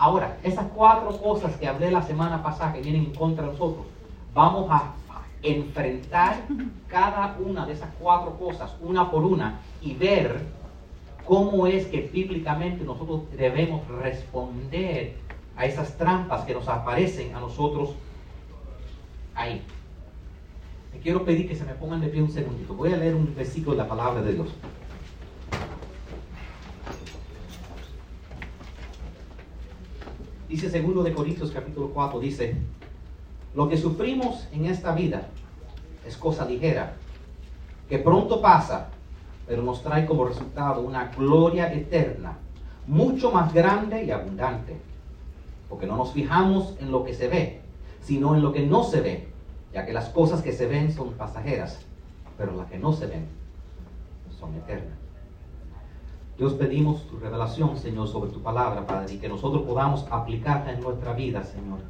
Ahora, esas cuatro cosas que hablé la semana pasada que vienen en contra de nosotros, vamos a enfrentar cada una de esas cuatro cosas una por una y ver cómo es que bíblicamente nosotros debemos responder a esas trampas que nos aparecen a nosotros ahí. Me quiero pedir que se me pongan de pie un segundito. Voy a leer un versículo de la palabra de Dios. Dice segundo de Corintios capítulo 4, dice, lo que sufrimos en esta vida es cosa ligera, que pronto pasa, pero nos trae como resultado una gloria eterna, mucho más grande y abundante, porque no nos fijamos en lo que se ve, sino en lo que no se ve, ya que las cosas que se ven son pasajeras, pero las que no se ven son eternas. Dios pedimos tu revelación, Señor, sobre tu palabra, Padre, y que nosotros podamos aplicarla en nuestra vida, Señor.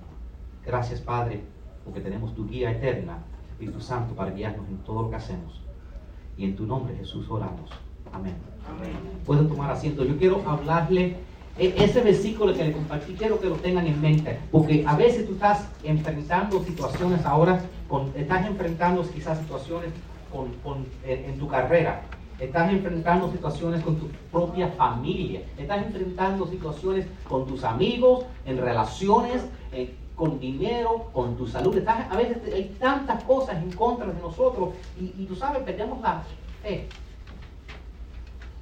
Gracias, Padre, porque tenemos tu guía eterna, Espíritu Santo, para guiarnos en todo lo que hacemos. Y en tu nombre, Jesús, oramos. Amén. Amén. Pueden tomar asiento. Yo quiero hablarle e, ese versículo que le compartí, quiero que lo tengan en mente, porque a veces tú estás enfrentando situaciones ahora, con, estás enfrentando quizás situaciones con, en, tu carrera, estás enfrentando situaciones con tu propia familia, estás enfrentando situaciones con tus amigos, en relaciones, con dinero, con tu salud. Estás, a veces hay tantas cosas en contra de nosotros y, y tú sabes, perdemos la fe.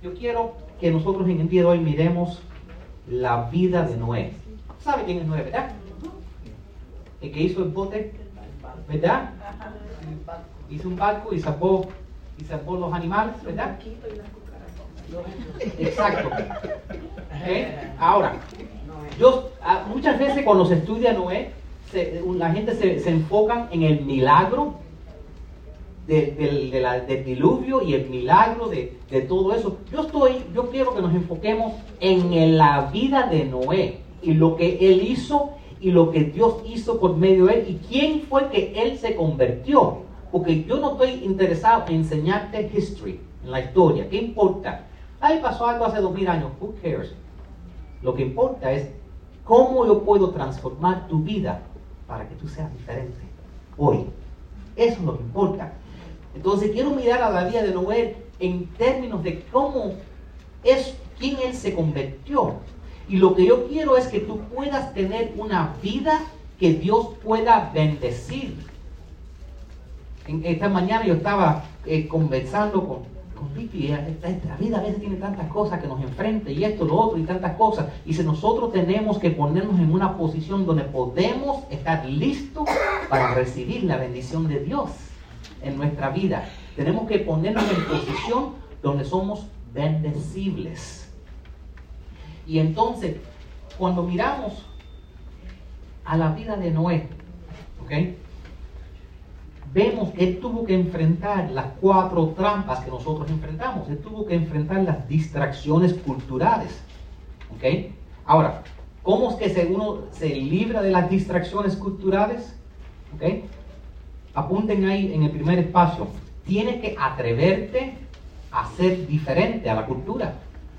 Yo quiero que nosotros en el día de hoy miremos la vida de Noé. ¿Sabe quién es Noé, verdad? El que hizo el bote, ¿verdad? Hizo un barco y salvó, y salvó los animales, ¿verdad? Exacto. Ahora, yo, ah, muchas veces cuando se estudia Noé, la gente se, se enfocan en el milagro del diluvio y el milagro de, todo eso. Yo estoy, yo quiero que nos enfoquemos en la vida de Noé y lo que él hizo y lo que Dios hizo por medio de él y quién fue que él se convirtió. Porque yo no estoy interesado en enseñarte history, en la historia. ¿Qué importa? Ahí pasó algo hace dos mil años. Who cares? Lo que importa es cómo yo puedo transformar tu vida para que tú seas diferente hoy. Eso es lo que importa. Entonces quiero mirar a la vida de Noé en términos de cómo es, quién él se convirtió. Y lo que yo quiero es que tú puedas tener una vida que Dios pueda bendecir. Esta mañana yo estaba eh, conversando con, con Vicky, la vida a veces tiene tantas cosas que nos enfrenta y esto, lo otro y tantas cosas. Y si nosotros tenemos que ponernos en una posición donde podemos estar listos para recibir la bendición de Dios en nuestra vida. Tenemos que ponernos en posición donde somos bendecibles. Y entonces, cuando miramos a la vida de Noé, ¿ok? Vemos que él tuvo que enfrentar las cuatro trampas que nosotros enfrentamos. Él tuvo que enfrentar las distracciones culturales. ¿Ok? Ahora, ¿cómo es que uno se libra de las distracciones culturales? ¿Ok? apunten ahí en el primer espacio, tienes que atreverte a ser diferente a la cultura.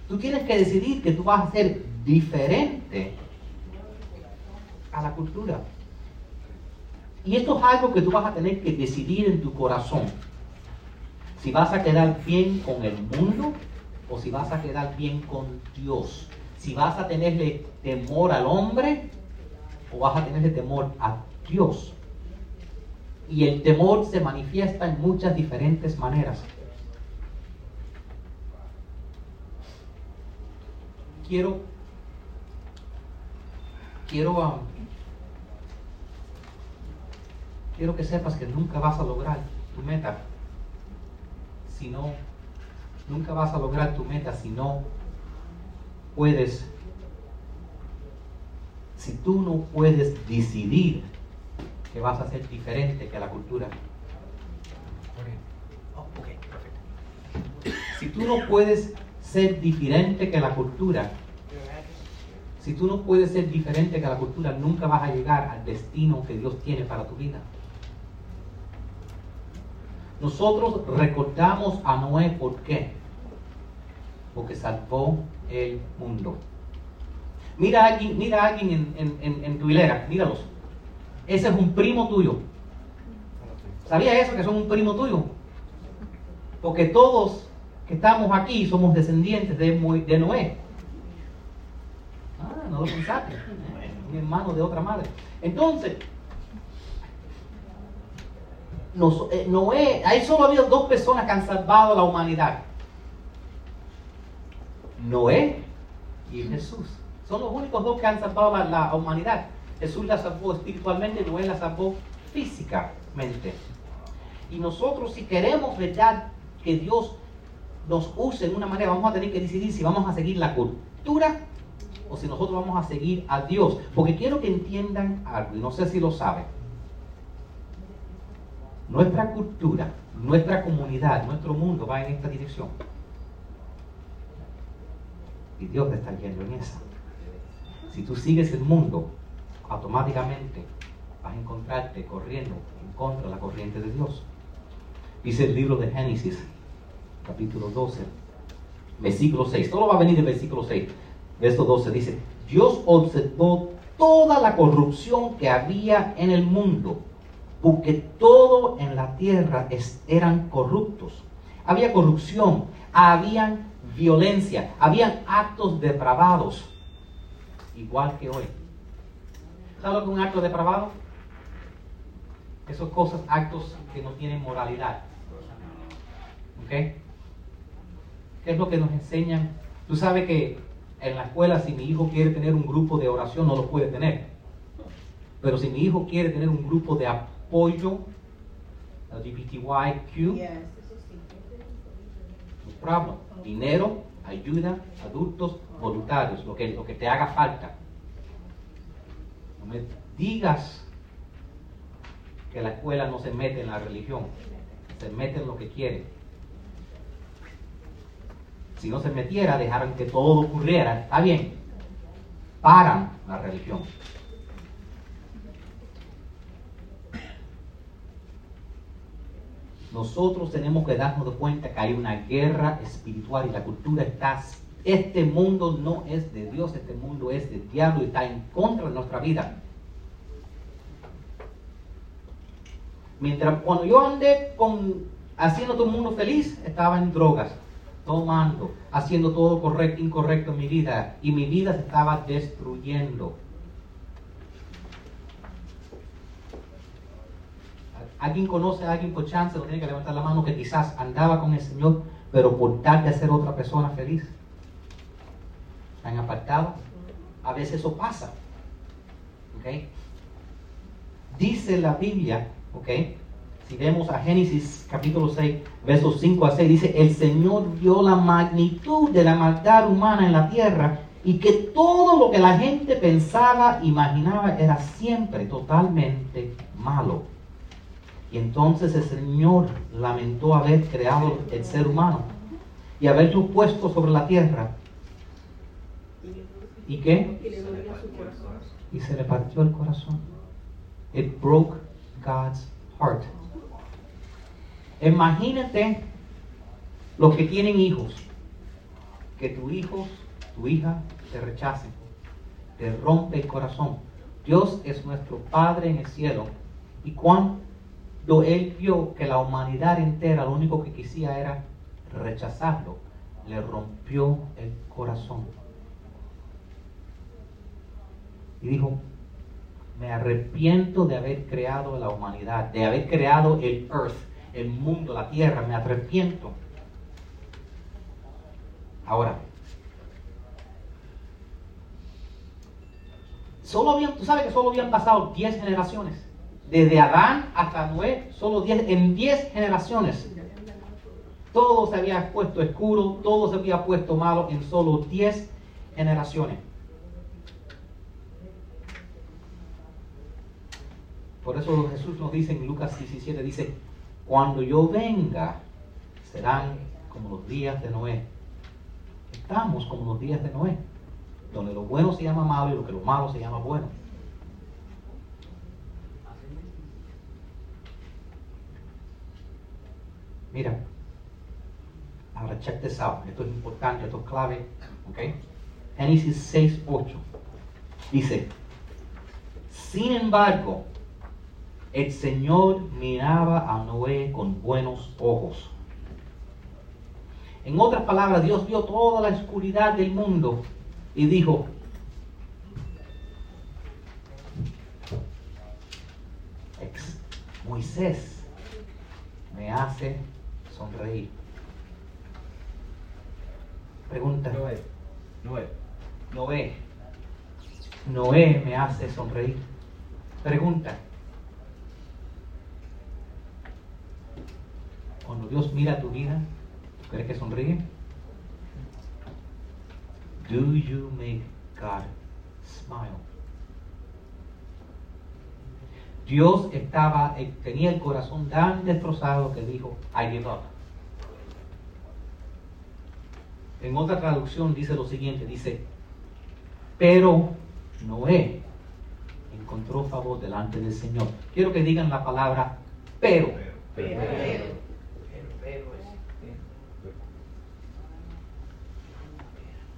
Tú tienes que decidir que tú vas a ser diferente a la cultura. Y esto es algo que tú vas a tener que decidir en tu corazón. Si vas a quedar bien con el mundo o si vas a quedar bien con Dios. Si vas a tenerle temor al hombre o vas a tenerle temor a Dios. Y el temor se manifiesta en muchas diferentes maneras. Quiero, quiero, um, quiero que sepas que nunca vas a lograr tu meta si no, nunca vas a lograr tu meta si no puedes, si tú no puedes decidir que vas a ser diferente que la cultura. Oh, si tú no puedes ser diferente que la cultura, si tú no puedes ser diferente que la cultura, nunca vas a llegar al destino que Dios tiene para tu vida. Nosotros recordamos a Noé por qué. Porque salvó el mundo. Mira a alguien, mira a alguien en, tu hilera, míralos. Ese es un primo tuyo. ¿Sabía eso que son un primo tuyo? Porque todos que estamos aquí somos descendientes de, de Noé. Ah, no lo pensaste. Un hermano de otra madre. Entonces, eh, Noé, ahí solo ha habido dos personas que han salvado a la humanidad. Noé y Jesús. Son los únicos dos que han salvado a la, humanidad. Jesús la salvó espiritualmente, Noé la salvó físicamente. Y nosotros si queremos verdad que Dios nos use de una manera, vamos a tener que decidir si vamos a seguir la cultura o si nosotros vamos a seguir a Dios. Porque quiero que entiendan algo, y no sé si lo saben. Nuestra cultura, nuestra comunidad, nuestro mundo va en esta dirección. Y Dios está yendo en esa. Si tú sigues el mundo, automáticamente vas a encontrarte corriendo en contra de la corriente de Dios. Dice el libro de Génesis, capítulo 12, versículo 6. Todo va a venir del versículo 6. Verso 12 dice, Dios observó toda la corrupción que había en el mundo porque todo en la tierra eran corruptos. Había corrupción, había violencia, habían actos depravados, igual que hoy. ¿Sabes lo que es un acto depravado? Esos cosas, actos que no tienen moralidad. ¿Ok? ¿Qué es lo que nos enseñan? Tú sabes que en la escuela si mi hijo quiere tener un grupo de oración no lo puede tener. Pero si mi hijo quiere tener un grupo de apoyo LGBTIQ. Yes. No problem. Dinero, ayuda, adultos, voluntarios, lo que, lo que te haga falta. No me digas que la escuela no se mete en la religión, se mete en lo que quiere. Si no se metiera, dejaran que todo ocurriera, está bien, paran la religión. Nosotros tenemos que darnos cuenta que hay una guerra espiritual y la cultura está... Este mundo no es de Dios, este mundo es del diablo y está en contra de nuestra vida. Mientras cuando yo andé con, haciendo todo el mundo feliz, estaba en drogas, tomando, haciendo todo correcto, incorrecto en mi vida y mi vida se estaba destruyendo. ¿Alguien conoce a alguien por chance? No tiene que levantar la mano que quizás andaba con el Señor, pero por tal de hacer otra persona feliz. ¿Han apartado? A veces eso pasa. ¿Ok? Dice la Biblia, ¿ok? Si vemos a Génesis capítulo 6, versos 5 a 6, dice, el Señor vio la magnitud de la maldad humana en la tierra y que todo lo que la gente pensaba, imaginaba, era siempre totalmente malo. Y entonces el Señor lamentó haber creado el ser humano y haberlo puesto sobre la tierra. ¿Y qué? Y se le partió el corazón. It broke God's heart. Imagínate los que tienen hijos, que tu hijo, tu hija te rechacen, te rompe el corazón. Dios es nuestro Padre en el cielo. ¿Y cuán él vio que la humanidad entera lo único que quisiera era rechazarlo, le rompió el corazón. Y dijo, me arrepiento de haber creado la humanidad, de haber creado el earth, el mundo, la tierra, me arrepiento. Ahora, solo habían, tú sabes que solo habían pasado 10 generaciones desde Adán hasta Noé, solo diez, en 10 generaciones. Todo se había puesto oscuro, todo se había puesto malo en solo 10 generaciones. Por eso Jesús nos dice en Lucas 17, dice, cuando yo venga, serán como los días de Noé. Estamos como los días de Noé, donde lo bueno se llama malo y lo que lo malo se llama bueno. Mira, ahora check this out. Esto es importante, esto es clave. ¿Ok? Génesis 6, 8. Dice, sin embargo, el Señor miraba a Noé con buenos ojos. En otras palabras, Dios vio toda la oscuridad del mundo y dijo, Moisés me hace sonreír. Pregunta. Noé. Noé. Noé. Noé me hace sonreír. Pregunta. Cuando Dios mira tu vida, ¿crees que sonríe? Do you make God smile? Dios estaba, eh, tenía el corazón tan destrozado que dijo, I give up. En otra traducción dice lo siguiente, dice, pero Noé encontró favor delante del Señor. Quiero que digan la palabra pero. pero,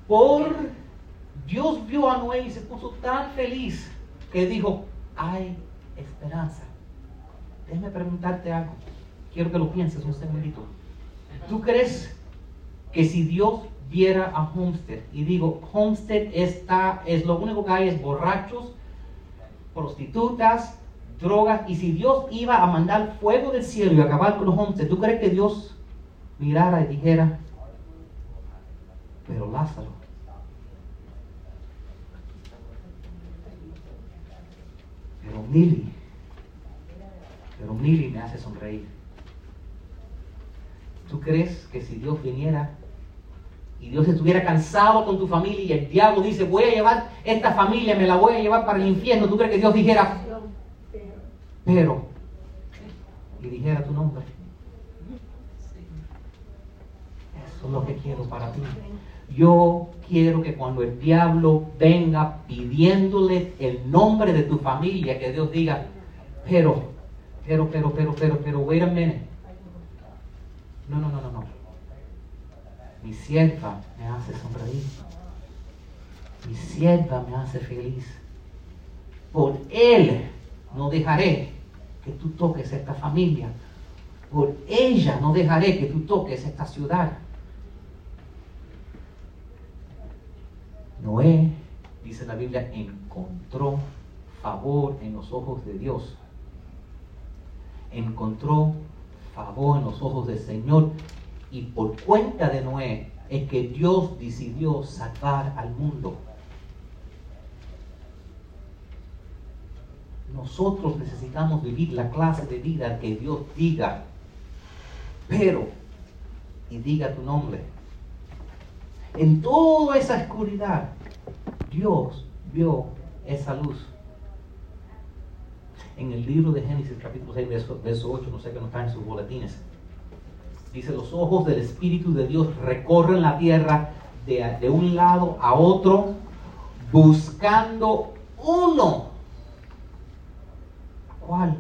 Por Dios vio a Noé y se puso tan feliz que dijo, hay esperanza. Déjame preguntarte algo. Quiero que lo pienses un segundito. ¿Tú crees que si Dios viera a Homestead y digo, Homestead está, es lo único que hay es borrachos, prostitutas, drogas, y si Dios iba a mandar fuego del cielo y acabar con Homestead, ¿tú crees que Dios mirara y dijera, pero Lázaro? Pero Mili, pero Mili me hace sonreír. ¿Tú crees que si Dios viniera y Dios estuviera cansado con tu familia y el diablo dice, voy a llevar esta familia, me la voy a llevar para el infierno, ¿tú crees que Dios dijera, pero, y dijera tu nombre? Eso es lo que quiero para ti. Yo quiero que cuando el diablo venga pidiéndole el nombre de tu familia, que Dios diga, pero, pero, pero, pero, pero, pero, wait a minute. No, no, no, no, no. Mi sierva me hace sonreír. Mi sierva me hace feliz. Por Él no dejaré que tú toques esta familia. Por ella no dejaré que tú toques esta ciudad. Noé, dice la Biblia, encontró favor en los ojos de Dios. Encontró favor en los ojos del Señor y por cuenta de Noé es que Dios decidió salvar al mundo. Nosotros necesitamos vivir la clase de vida que Dios diga, pero, y diga tu nombre. En toda esa oscuridad, Dios vio esa luz. En el libro de Génesis capítulo 6, verso, 8, no sé qué no está en sus boletines Dice, los ojos del Espíritu de Dios recorren la tierra de, un lado a otro, buscando uno. ¿Cuál?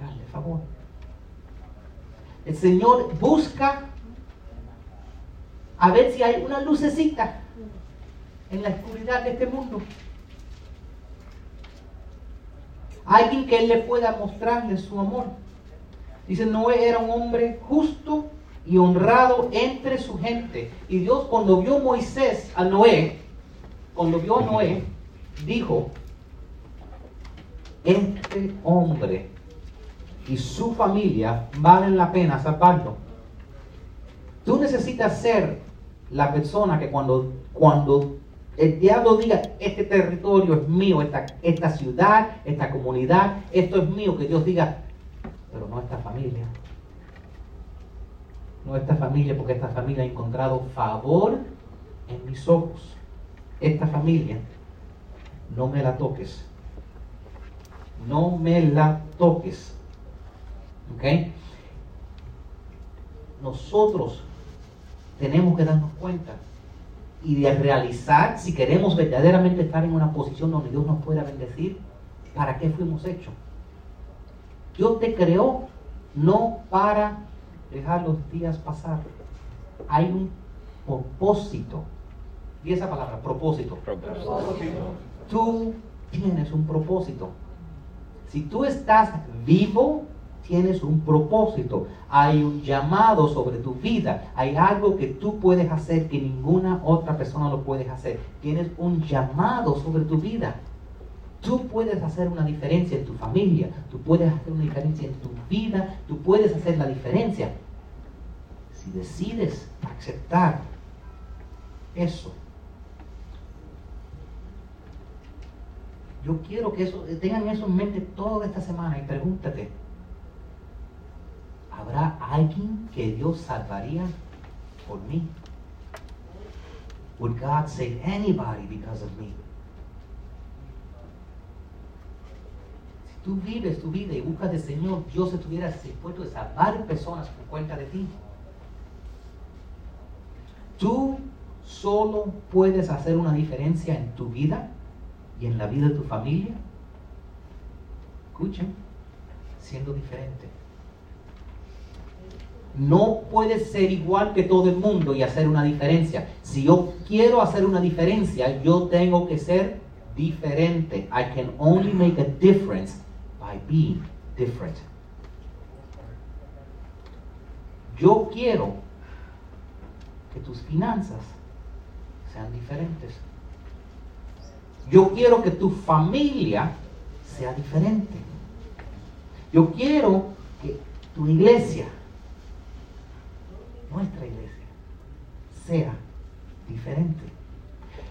Dale favor. El Señor busca a ver si hay una lucecita en la oscuridad de este mundo. Alguien que Él le pueda mostrarle su amor. Dice, Noé era un hombre justo y honrado entre su gente. Y Dios cuando vio Moisés a Noé, cuando vio a Noé, dijo, este hombre y su familia valen la pena salvarlo. Tú necesitas ser la persona que cuando, cuando el diablo diga, este territorio es mío, esta, esta ciudad, esta comunidad, esto es mío, que Dios diga, pero no esta familia. No esta familia, porque esta familia ha encontrado favor en mis ojos. Esta familia, no me la toques. No me la toques. ¿Ok? Nosotros tenemos que darnos cuenta y de realizar, si queremos verdaderamente estar en una posición donde Dios nos pueda bendecir, ¿para qué fuimos hechos? Dios te creó no para dejar los días pasar. Hay un propósito. Y esa palabra, propósito. propósito. Tú tienes un propósito. Si tú estás vivo, tienes un propósito. Hay un llamado sobre tu vida. Hay algo que tú puedes hacer que ninguna otra persona lo puede hacer. Tienes un llamado sobre tu vida. Tú puedes hacer una diferencia en tu familia, tú puedes hacer una diferencia en tu vida, tú puedes hacer la diferencia. Si decides aceptar eso, yo quiero que eso, tengan eso en mente toda esta semana y pregúntate, ¿habrá alguien que Dios salvaría por mí? Would God save anybody because of me? Tú vives tu vida y buscas del Señor, Dios estuviera dispuesto a salvar personas por cuenta de ti. Tú solo puedes hacer una diferencia en tu vida y en la vida de tu familia. Escuchen, siendo diferente. No puedes ser igual que todo el mundo y hacer una diferencia. Si yo quiero hacer una diferencia, yo tengo que ser diferente. I can only make a difference by being different. Yo quiero que tus finanzas sean diferentes. Yo quiero que tu familia sea diferente. Yo quiero que tu iglesia, nuestra iglesia, sea diferente.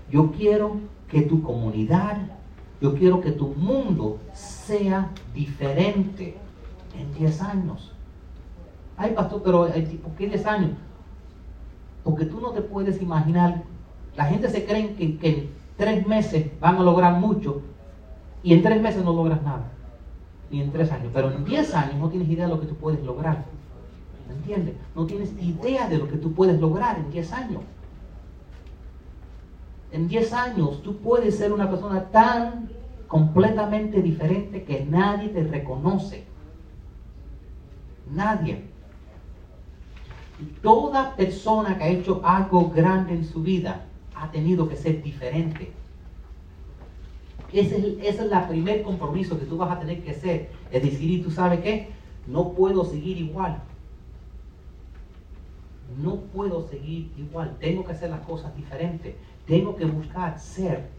Yo quiero que tu comunidad yo quiero que tu mundo sea diferente en 10 años. Ay, pastor, pero ¿por qué 10 años? Porque tú no te puedes imaginar. La gente se cree que, en tres meses van a lograr mucho y en tres meses no logras nada. Ni en tres años. Pero en 10 años no tienes idea de lo que tú puedes lograr. ¿Me entiendes? No tienes idea de lo que tú puedes lograr en 10 años en 10 años tú puedes ser una persona tan completamente diferente que nadie te reconoce. Nadie. Toda persona que ha hecho algo grande en su vida ha tenido que ser diferente. Ese es, el primer compromiso que tú vas a tener que hacer. Es decir, ¿y tú sabes qué? No puedo seguir igual. No puedo seguir igual. Tengo que hacer las cosas diferentes. Tengo que buscar ser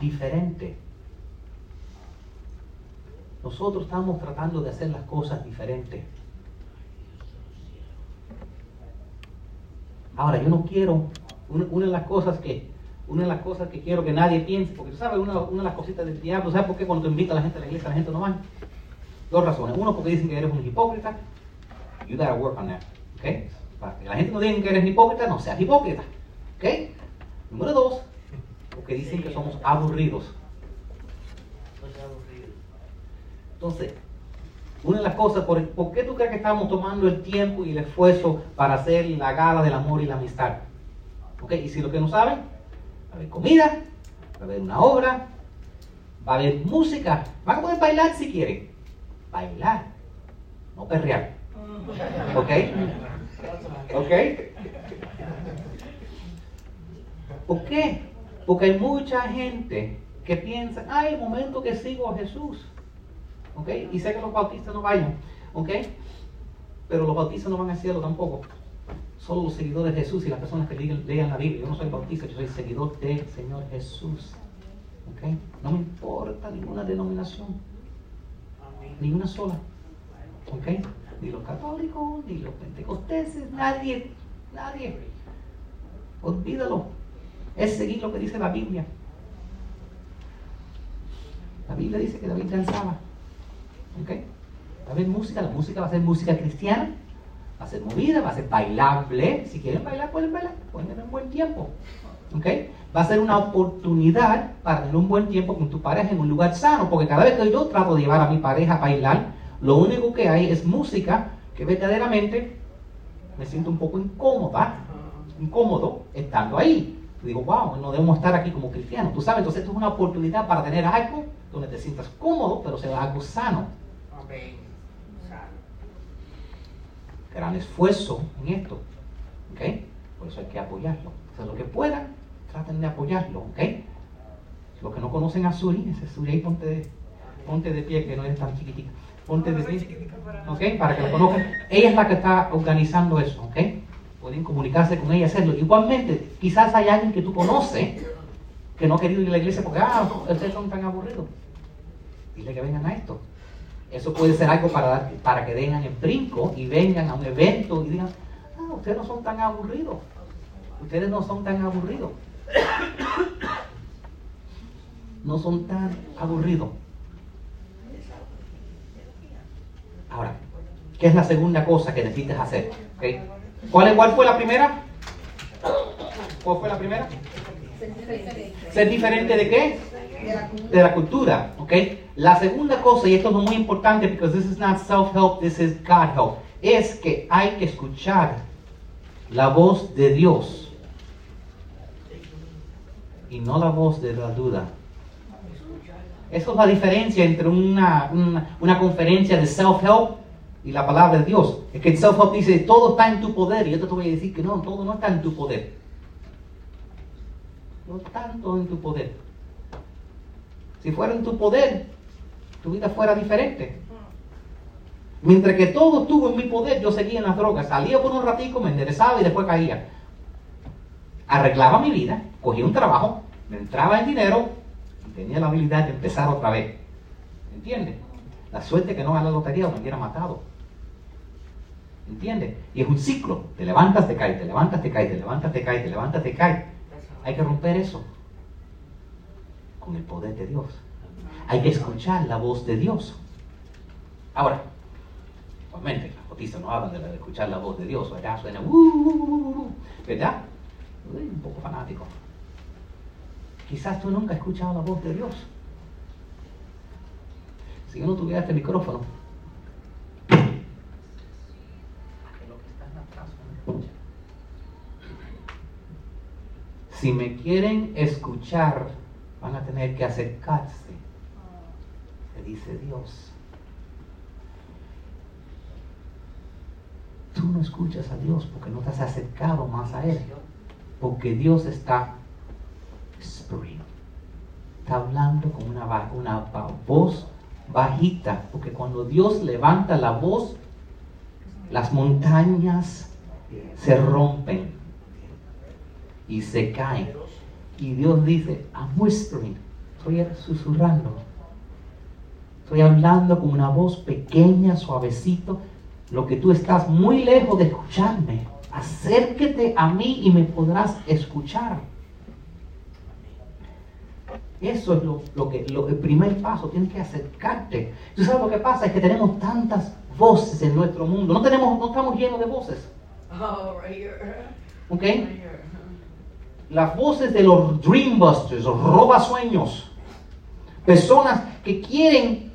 diferente. Nosotros estamos tratando de hacer las cosas diferentes. Ahora, yo no quiero, una, de las cosas que, una de las cosas que quiero que nadie piense, porque tú sabes, una, de las cositas del diablo, ¿sabes por qué cuando invita a la gente a la iglesia la gente no va? Dos razones. Uno, porque dicen que eres un hipócrita. You gotta work on that. ¿Ok? Para que la gente no diga que eres hipócrita, no seas hipócrita. ¿Ok? Número dos, porque dicen que somos aburridos. Entonces, una de las cosas, ¿por, qué tú crees que estamos tomando el tiempo y el esfuerzo para hacer la gala del amor y la amistad? ¿Ok? Y si lo que no saben, va a haber comida, va a haber una obra, va a haber música, van a poder bailar si quieren. Bailar, no perrear. ¿Ok? ¿Ok? ¿Por qué? Porque hay mucha gente que piensa, ay, momento que sigo a Jesús. ¿Ok? Y sé que los bautistas no vayan. ¿Ok? Pero los bautistas no van al cielo tampoco. Solo los seguidores de Jesús y las personas que lean, la Biblia. Yo no soy bautista, yo soy seguidor del Señor Jesús. ¿Ok? No me importa ninguna denominación. Ninguna sola. ¿Ok? Ni los católicos, ni los pentecosteses, nadie. Nadie. Olvídalo es seguir lo que dice la Biblia. La Biblia dice que David danzaba. ¿Ok? Haber música, la música va a ser música cristiana, va a ser movida, va a ser bailable. Si quieren bailar, pueden bailar, pueden tener un buen tiempo. ¿Ok? Va a ser una oportunidad para tener un buen tiempo con tu pareja en un lugar sano, porque cada vez que yo trato de llevar a mi pareja a bailar, lo único que hay es música que verdaderamente me siento un poco incómoda, incómodo estando ahí digo, wow, no debemos estar aquí como cristianos. Tú sabes, entonces esto es una oportunidad para tener algo donde te sientas cómodo, pero sea algo sano. Gran esfuerzo en esto. ¿Ok? Por eso hay que apoyarlo. O sea, lo que puedan, traten de apoyarlo. ¿Ok? Los que no conocen a Suri, ese Suri ahí ponte de, ponte de pie que no eres tan chiquitica. Ponte de pie. ¿Ok? Para que la conozcan. Ella es la que está organizando eso, ¿ok? Pueden comunicarse con ella, hacerlo. Igualmente, quizás hay alguien que tú conoces que no ha querido ir a la iglesia porque, ah, ustedes son tan aburridos. Dile que vengan a esto. Eso puede ser algo para, para que vengan en brinco y vengan a un evento y digan, ah, ustedes no son tan aburridos. Ustedes no son tan aburridos. No son tan aburridos. Ahora, ¿qué es la segunda cosa que necesitas hacer? ¿Okay? ¿Cuál, ¿Cuál fue la primera? ¿Cuál fue la primera? Ser diferente de qué? De la cultura, ¿ok? La segunda cosa, y esto es muy importante, porque this is not self-help, this is God-help, es que hay que escuchar la voz de Dios y no la voz de la duda. Esa es la diferencia entre una, una, una conferencia de self-help y la palabra de Dios. Es que el self-help dice, todo está en tu poder, y yo te voy a decir que no, todo no está en tu poder no tanto en tu poder. Si fuera en tu poder, tu vida fuera diferente. Mientras que todo estuvo en mi poder, yo seguía en las drogas. Salía por un ratico, me enderezaba y después caía. Arreglaba mi vida, cogía un trabajo, me entraba en dinero y tenía la habilidad de empezar otra vez. ¿Entiendes? La suerte que no gana la lotería o me hubiera matado. ¿Entiendes? Y es un ciclo. Te levantas, te caes, te levantas, te caes, te levantas, te caes, te levantas, te caes. Hay que romper eso con el poder de Dios. Hay que escuchar la voz de Dios. Ahora, obviamente, las botistas no hablan de, escuchar la voz de Dios, ¿verdad? Suena, uh, uh, uh, ¿verdad? Un poco fanático. Quizás tú nunca has escuchado la voz de Dios. Si yo no tuviera este micrófono, Si me quieren escuchar, van a tener que acercarse. Le dice Dios. Tú no escuchas a Dios porque no te has acercado más a Él. Porque Dios está Está hablando con una, una voz bajita. Porque cuando Dios levanta la voz, las montañas se rompen y se caen. Y Dios dice, I'm whispering, estoy susurrando. Estoy hablando con una voz pequeña, suavecito. Lo que tú estás muy lejos de escucharme. Acérquete a mí y me podrás escuchar. Eso es lo, que, lo, el primer paso, tienes que acercarte. ¿Tú sabes lo que pasa? Es que tenemos tantas voces en nuestro mundo. No, tenemos, no estamos llenos de voces. Oh, ¿Ok? las voces de los dreambusters, los robasueños, personas que quieren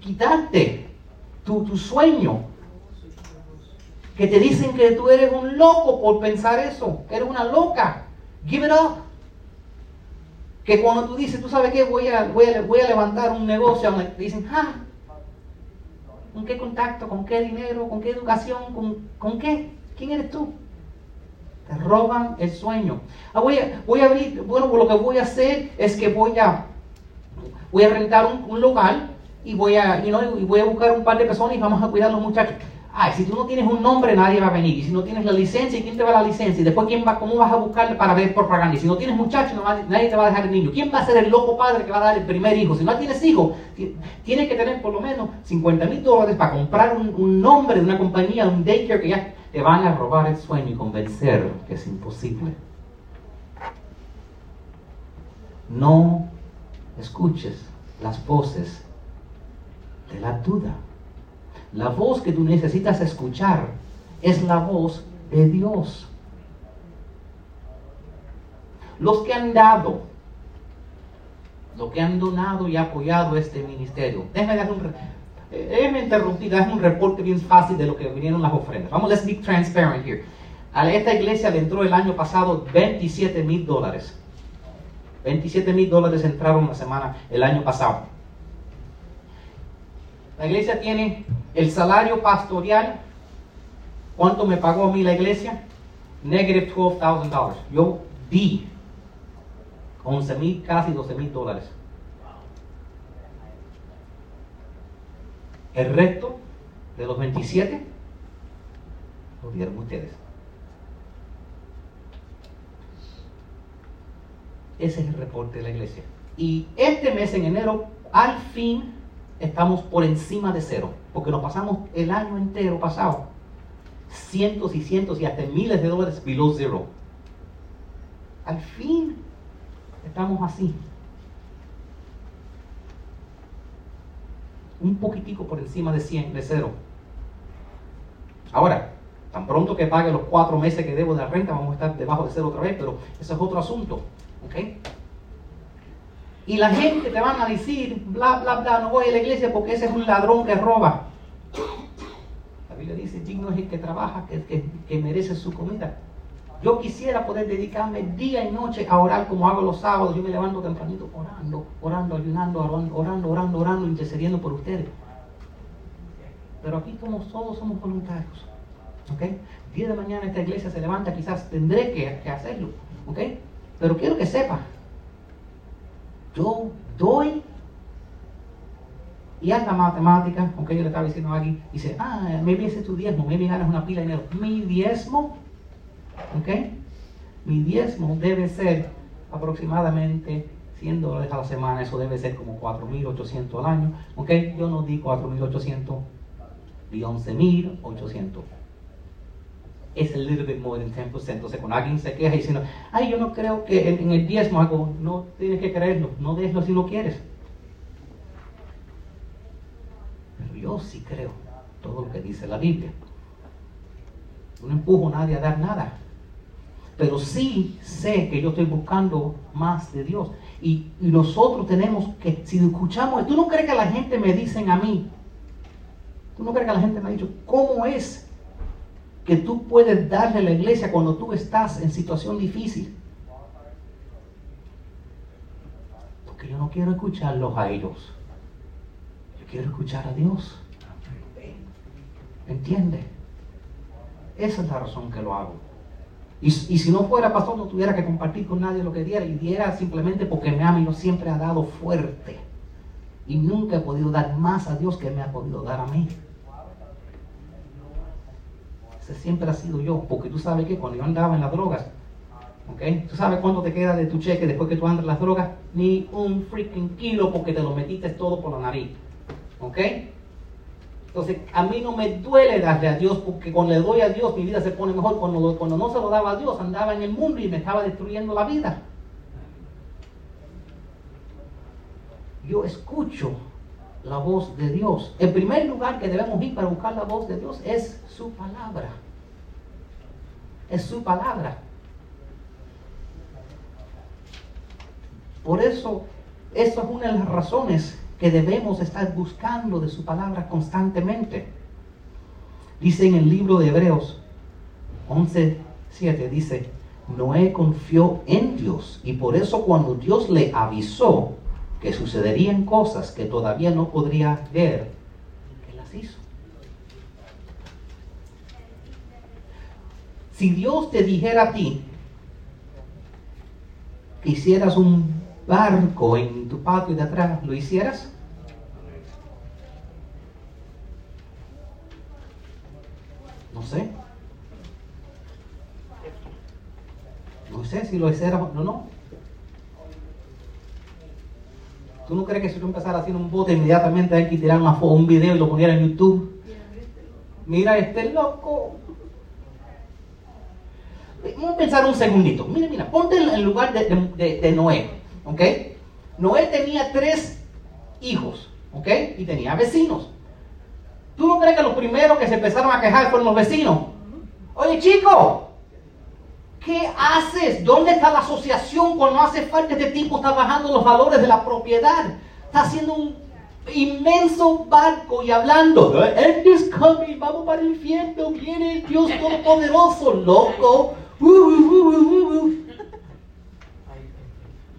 quitarte tu, tu sueño, que te dicen que tú eres un loco por pensar eso, eres una loca, give it up. Que cuando tú dices, tú sabes qué, voy a, voy a, voy a levantar un negocio, te dicen, ah, ¿con qué contacto? ¿Con qué dinero? ¿Con qué educación? ¿Con, con qué? ¿Quién eres tú? Te roban el sueño. Ah, voy, a, voy a abrir, bueno, lo que voy a hacer es que voy a, voy a rentar un, lugar y voy, a, y voy a buscar un par de personas y vamos a cuidar a los muchachos. Ay, si tú no tienes un nombre, nadie va a venir. Y si no tienes la licencia, ¿quién te va a la licencia? Y después, ¿quién va, ¿cómo vas a buscar para ver propaganda? Y si no tienes muchachos, nadie te va a dejar el niño. ¿Quién va a ser el loco padre que va a dar el primer hijo? Si no tienes hijo, tienes que tener por lo menos 50 mil dólares para comprar un, un nombre de una compañía, un daycare que ya te van a robar el sueño y convencer que es imposible. No escuches las voces de la duda. La voz que tú necesitas escuchar es la voz de Dios. Los que han dado, los que han donado y apoyado este ministerio, déjame dar un, Interrumpir, es un reporte bien fácil de lo que vinieron las ofrendas. Vamos, let's be transparent here. A esta iglesia le entró el año pasado 27 mil dólares. 27 mil dólares entraron la semana, el año pasado. La iglesia tiene el salario pastoral. ¿Cuánto me pagó a mí la iglesia? Negative $12,000. Yo di 11 mil, casi 12 mil dólares. El resto de los 27 lo dieron ustedes. Ese es el reporte de la iglesia. Y este mes, en enero, al fin estamos por encima de cero, porque nos pasamos el año entero pasado cientos y cientos y hasta miles de dólares below zero. Al fin estamos así. Un poquitico por encima de 100, de cero. Ahora, tan pronto que pague los cuatro meses que debo de renta, vamos a estar debajo de cero otra vez, pero ese es otro asunto. ¿Ok? Y la gente te van a decir, bla, bla, bla, no voy a la iglesia porque ese es un ladrón que roba. La Biblia dice, digno es el que trabaja, que, que, merece su comida. Yo quisiera poder dedicarme día y noche a orar como hago los sábados. Yo me levanto tempranito orando, orando, ayunando, orando, orando, orando, intercediendo por ustedes. Pero aquí como todos somos voluntarios. ¿Ok? Día de mañana esta iglesia se levanta, quizás tendré que, hacerlo. ¿Ok? Pero quiero que sepa, yo doy y haga matemática, aunque yo le estaba diciendo aquí, dice, ah, maybe ese es tu diezmo, maybe ganas una pila de dinero. Mi diezmo, ¿ok? Mi diezmo debe ser aproximadamente 100 dólares a la semana, eso debe ser como 4.800 al año, ¿ok? Yo no di 4.800, di 11.800 es el little bit more than 10%. Entonces, cuando alguien se queja diciendo, ay, yo no creo que en, el diezmo algo, no tienes que creerlo, no déjelo si no quieres. Pero yo sí creo todo lo que dice la Biblia. No empujo a nadie a dar nada. Pero sí sé que yo estoy buscando más de Dios. Y, y nosotros tenemos que, si escuchamos, tú no crees que la gente me dicen a mí, tú no crees que la gente me ha dicho, ¿cómo es que tú puedes darle a la iglesia cuando tú estás en situación difícil. Porque yo no quiero escucharlos a ellos. Yo quiero escuchar a Dios. ¿Entiende? Esa es la razón que lo hago. Y, si no fuera pastor, no tuviera que compartir con nadie lo que diera. Y diera simplemente porque me ama y yo siempre ha dado fuerte. Y nunca he podido dar más a Dios que me ha podido dar a mí siempre ha sido yo, porque tú sabes que cuando yo andaba en las drogas, ¿ok? ¿Tú sabes cuánto te queda de tu cheque después que tú andas en las drogas? Ni un freaking kilo porque te lo metiste todo por la nariz, ¿ok? Entonces, a mí no me duele darle a Dios, porque cuando le doy a Dios, mi vida se pone mejor. Cuando, cuando no se lo daba a Dios, andaba en el mundo y me estaba destruyendo la vida. Yo escucho la voz de Dios. El primer lugar que debemos ir para buscar la voz de Dios es su palabra. Es su palabra. Por eso, esa es una de las razones que debemos estar buscando de su palabra constantemente. Dice en el libro de Hebreos 11.7, dice, Noé confió en Dios y por eso cuando Dios le avisó, que sucederían cosas que todavía no podría ver, que las hizo. Si Dios te dijera a ti que hicieras un barco en tu patio de atrás, ¿lo hicieras? No sé. Si lo hiciera o no, no. ¿Tú no crees que si tú empezara haciendo un bote inmediatamente hay que tirar una foto, un video y lo poniera en YouTube? Mira este loco. Vamos a pensar un segundito. Mira, mira, ponte en lugar de, Noé. ¿Ok? Noé tenía tres hijos. ¿Ok? Y tenía vecinos. ¿Tú no crees que los primeros que se empezaron a quejar fueron los vecinos? Oye, chico, ¿Qué haces? ¿Dónde está la asociación cuando hace falta este tipo está bajando los valores de la propiedad? Está haciendo un inmenso barco y hablando. End is coming, vamos para el infierno, viene el Dios Todopoderoso, loco. Uh, uh, uh,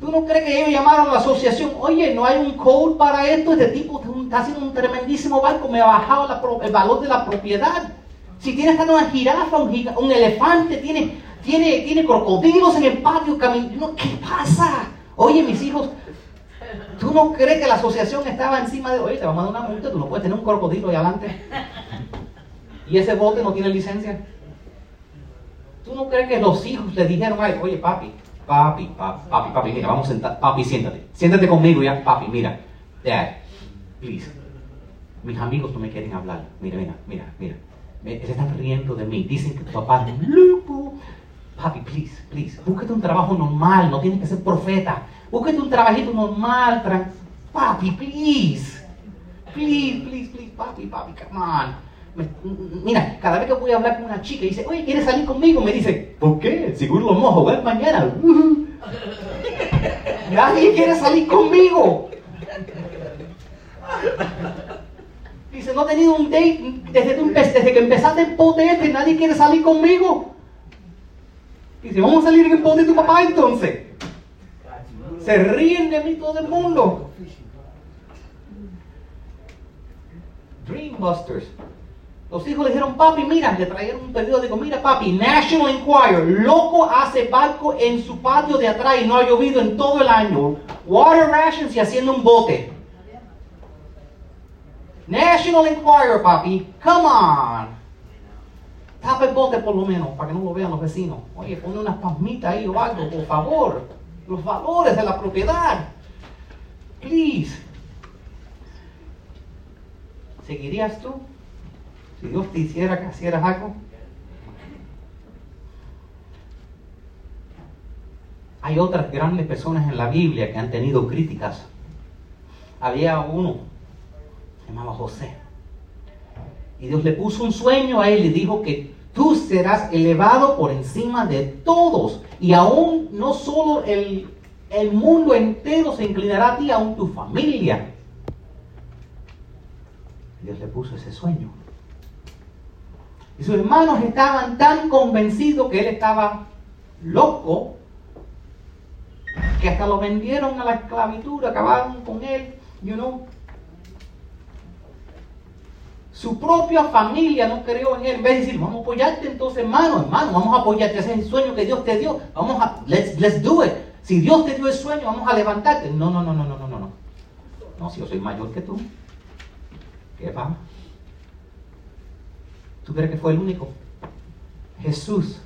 ¿Tú no crees que ellos llamaron a la asociación? Oye, no hay un code para esto. Este tipo está haciendo un tremendísimo barco. Me ha bajado el valor de la propiedad. Si tienes una jirafa, un, un elefante, tiene tiene, tiene crocodilos en el patio caminando. ¿Qué pasa? Oye, mis hijos, ¿tú no crees que la asociación estaba encima de, oye, te vamos a dar una multa, tú no puedes tener un crocodilo ahí adelante? Y ese bote no tiene licencia. ¿Tú no crees que los hijos le dijeron, ay, oye, papi, papi, papi, papi, mira, vamos a sentar, papi, siéntate, siéntate conmigo ya, papi, mira, dad, please, mis amigos no me quieren hablar, mira, mira, mira, mira, se están riendo de mí, dicen que tu papá es loco, papi, please, please, búsquete un trabajo normal, no tienes que ser profeta, búsquete un trabajito normal, papi, please, please, please, please, papi, papi, come on. Mira, cada vez que voy a hablar con una chica y dice, oye, ¿quieres salir conmigo? Me dice, ¿por qué? Seguro lo mojo, ver mañana. Nadie quiere salir conmigo. Dice, no he tenido un date desde, desde que empezaste el pote este, nadie quiere salir conmigo. Dice, vamos a salir en el pote de tu papá entonces. Se ríen de mí todo el mundo. Dreambusters. Los hijos le dijeron, papi, mira, le trajeron un periódico, mira, papi, National Enquirer, loco hace barco en su patio de atrás y no ha llovido en todo el año. Water rations y haciendo un bote. National Enquirer, papi, come on. Tapa el bote por lo menos, para que no lo vean los vecinos. Oye, pone unas palmitas ahí o algo, por favor. Los valores de la propiedad. Please. ¿Seguirías tú? Si Dios te hiciera que hicieras algo, hay otras grandes personas en la Biblia que han tenido críticas. Había uno, se llamaba José. Y Dios le puso un sueño a él y dijo que tú serás elevado por encima de todos. Y aún no solo el, el mundo entero se inclinará a ti, aún tu familia. Dios le puso ese sueño. Y sus hermanos estaban tan convencidos que él estaba loco que hasta lo vendieron a la esclavitud, acabaron con él, you know. Su propia familia no creyó en él. En vez de decir, vamos a apoyarte entonces, hermano, hermano, vamos a apoyarte. Ese es el sueño que Dios te dio. Vamos a, let's, let's do it. Si Dios te dio el sueño, vamos a levantarte. No, no, no, no, no, no, no. No, si yo soy mayor que tú. ¿Qué va? ¿Tú crees que fue el único? Jesús,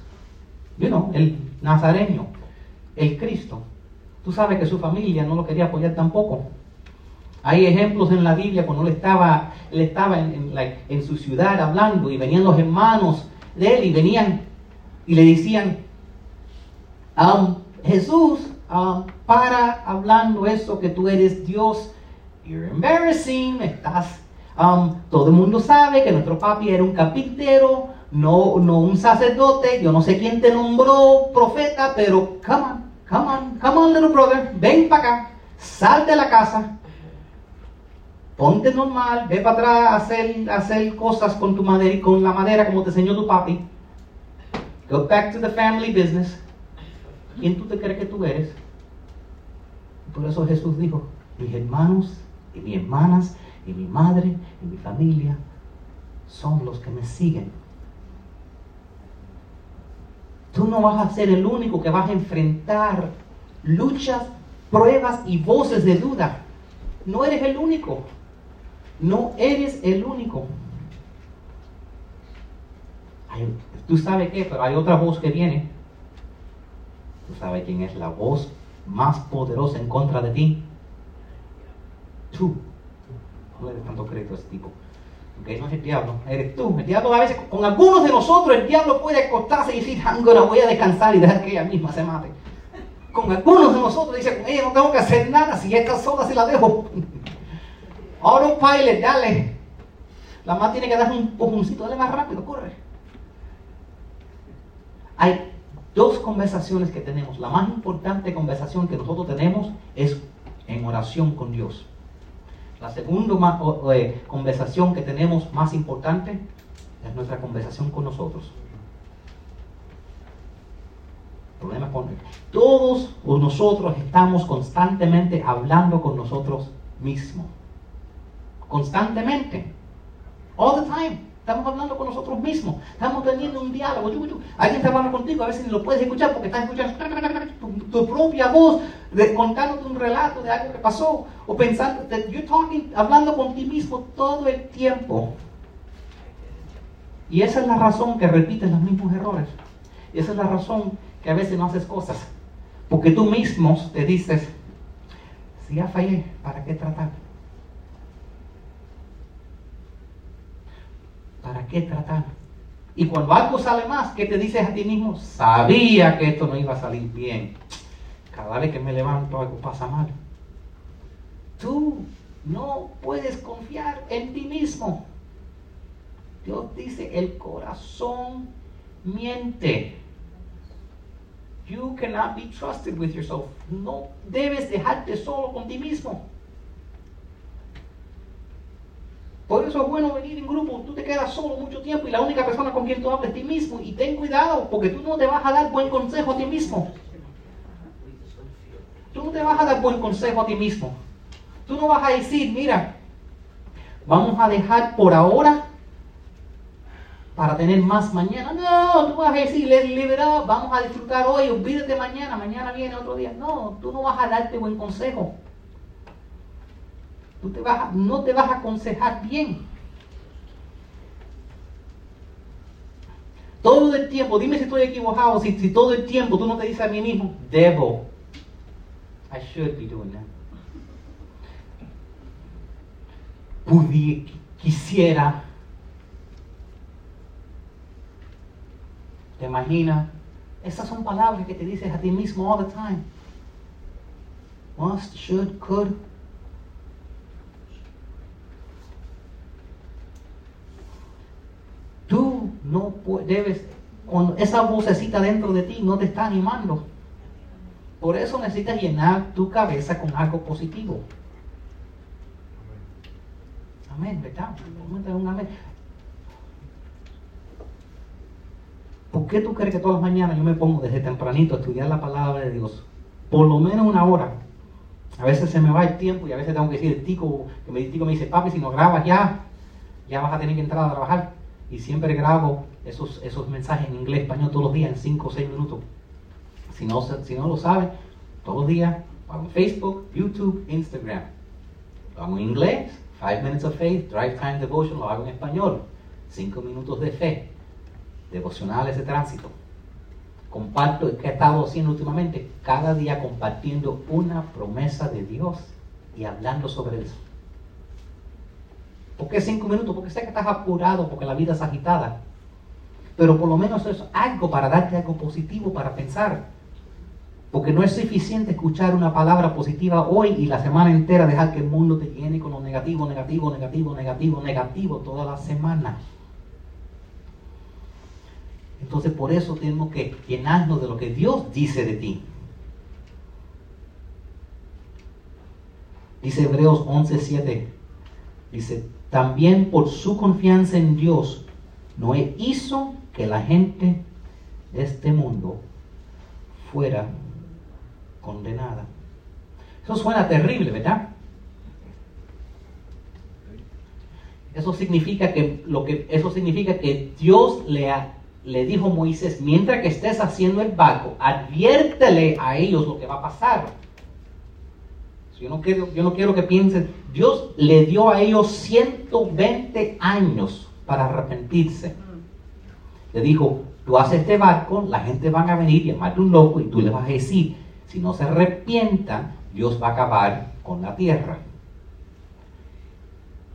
you know, el nazareño, el Cristo. Tú sabes que su familia no lo quería apoyar tampoco. Hay ejemplos en la Biblia cuando él estaba, él estaba en, su ciudad hablando y venían los hermanos de él y venían y le decían, um, Jesús, um, para hablando eso que tú eres Dios, you're embarrassing, estás Um, todo el mundo sabe que nuestro papi era un carpintero, no, no un sacerdote. Yo no sé quién te nombró profeta, pero come on, come on, come on, little brother, ven para acá, sal de la casa, ponte normal, ve para atrás a hacer, hacer cosas con tu madera con la madera como te enseñó tu papi. Go back to the family business. ¿Quién tú te crees que tú eres? Por eso Jesús dijo, mis hermanos y mis hermanas y mi madre y mi familia son los que me siguen. Tú no vas a ser el único que vas a enfrentar luchas, pruebas y voces de duda. No eres el único. No eres el único. Tú sabes qué, pero hay otra voz que viene. Tú sabes quién es la voz más poderosa en contra de ti. Tú no le des tanto crédito a ese tipo. Porque no es el diablo, eres tú. El diablo a veces, con algunos de nosotros, el diablo puede acostarse y decir, Angora, voy a descansar y dejar que ella misma se mate. Con algunos de nosotros dice, ella no tengo que hacer nada, si esta sola se la dejo. Autopilot, dale. La más tiene que dar un pujoncito, dale más rápido, corre. Hay dos conversaciones que tenemos. La más importante conversación que nosotros tenemos es en oración con Dios. La segunda eh, conversación que tenemos más importante es nuestra conversación con nosotros. problema con todos nosotros estamos constantemente hablando con nosotros mismos. Constantemente. All the time. Estamos hablando con nosotros mismos. Estamos teniendo un diálogo. Alguien está hablando contigo, a veces ni lo puedes escuchar porque estás escuchando tu, propia voz contándote un relato de algo que pasó. O pensando, you're talking, hablando con ti mismo todo el tiempo. Y esa es la razón que repites los mismos errores. Y esa es la razón que a veces no haces cosas. Porque tú mismo te dices, si ya fallé, ¿para qué tratar? ¿Para qué tratar? Y cuando algo sale más, ¿qué te dices a ti mismo? Sabía que esto no iba a salir bien. Cada vez que me levanto algo pasa mal. Tú no puedes confiar en ti mismo. Dios dice, el corazón miente. You cannot be trusted with yourself. No debes dejarte solo con ti mismo. Por eso es bueno venir en grupo. Tú te quedas solo mucho tiempo y la única persona con quien tú hablas es ti mismo. Y ten cuidado porque tú no te vas a dar buen consejo a ti mismo. Tú no te vas a dar buen consejo a ti mismo. Tú no vas a decir, mira, vamos a dejar por ahora para tener más mañana. No, tú vas a decir, liberado, vamos a disfrutar hoy, olvídate mañana, mañana viene otro día. No, tú no vas a darte buen consejo te vas no te vas a aconsejar bien. Todo el tiempo, dime si estoy equivocado, si, todo el tiempo tú no te dices a mí mismo, debo. I should be doing that. Pudiera, quisiera. ¿Te imaginas? Esas son palabras que te dices a ti mismo all the time. Must, should, could. Tú debes, cuando esa vocecita dentro de ti no te está animando. Por eso necesitas llenar tu cabeza con algo positivo. Amén, ¿verdad? Un amén. ¿Por qué tú crees que todas las mañanas yo me pongo desde tempranito a estudiar la palabra de Dios? Por lo menos una hora. A veces se me va el tiempo y a veces tengo que decir el tico, que el tico me dice, papi, si no grabas ya, ya vas a tener que entrar a trabajar y siempre grabo esos, esos mensajes en inglés, español todos los días en 5 o 6 minutos. Si no, si no lo saben, todos los días hago en Facebook, YouTube, Instagram. Lo hago en inglés, 5 Minutes of Faith, Drive Time Devotion, lo hago en español, 5 minutos de fe, devocionales de tránsito. Comparto, que he estado haciendo últimamente, cada día compartiendo una promesa de Dios y hablando sobre eso. ¿Por qué cinco minutos? Porque sé que estás apurado, porque la vida es agitada. Pero por lo menos es algo para darte algo positivo para pensar. Porque no es suficiente escuchar una palabra positiva hoy y la semana entera dejar que el mundo te llene con lo negativo, negativo, negativo, negativo, negativo toda la semana. Entonces por eso tenemos que llenarnos de lo que Dios dice de ti. Dice Hebreos 11:7. Dice, también por su confianza en Dios, Noé hizo que la gente de este mundo fuera condenada. Eso suena terrible, ¿verdad? Eso significa que, lo que, eso significa que Dios le, le dijo a Moisés, mientras que estés haciendo el barco, adviértele a ellos lo que va a pasar. Yo no, quiero, yo no quiero que piensen, Dios le dio a ellos 120 años para arrepentirse. Le dijo, tú haces este barco, la gente van a venir y llamarte un loco y tú le vas a decir, si no se arrepientan, Dios va a acabar con la tierra.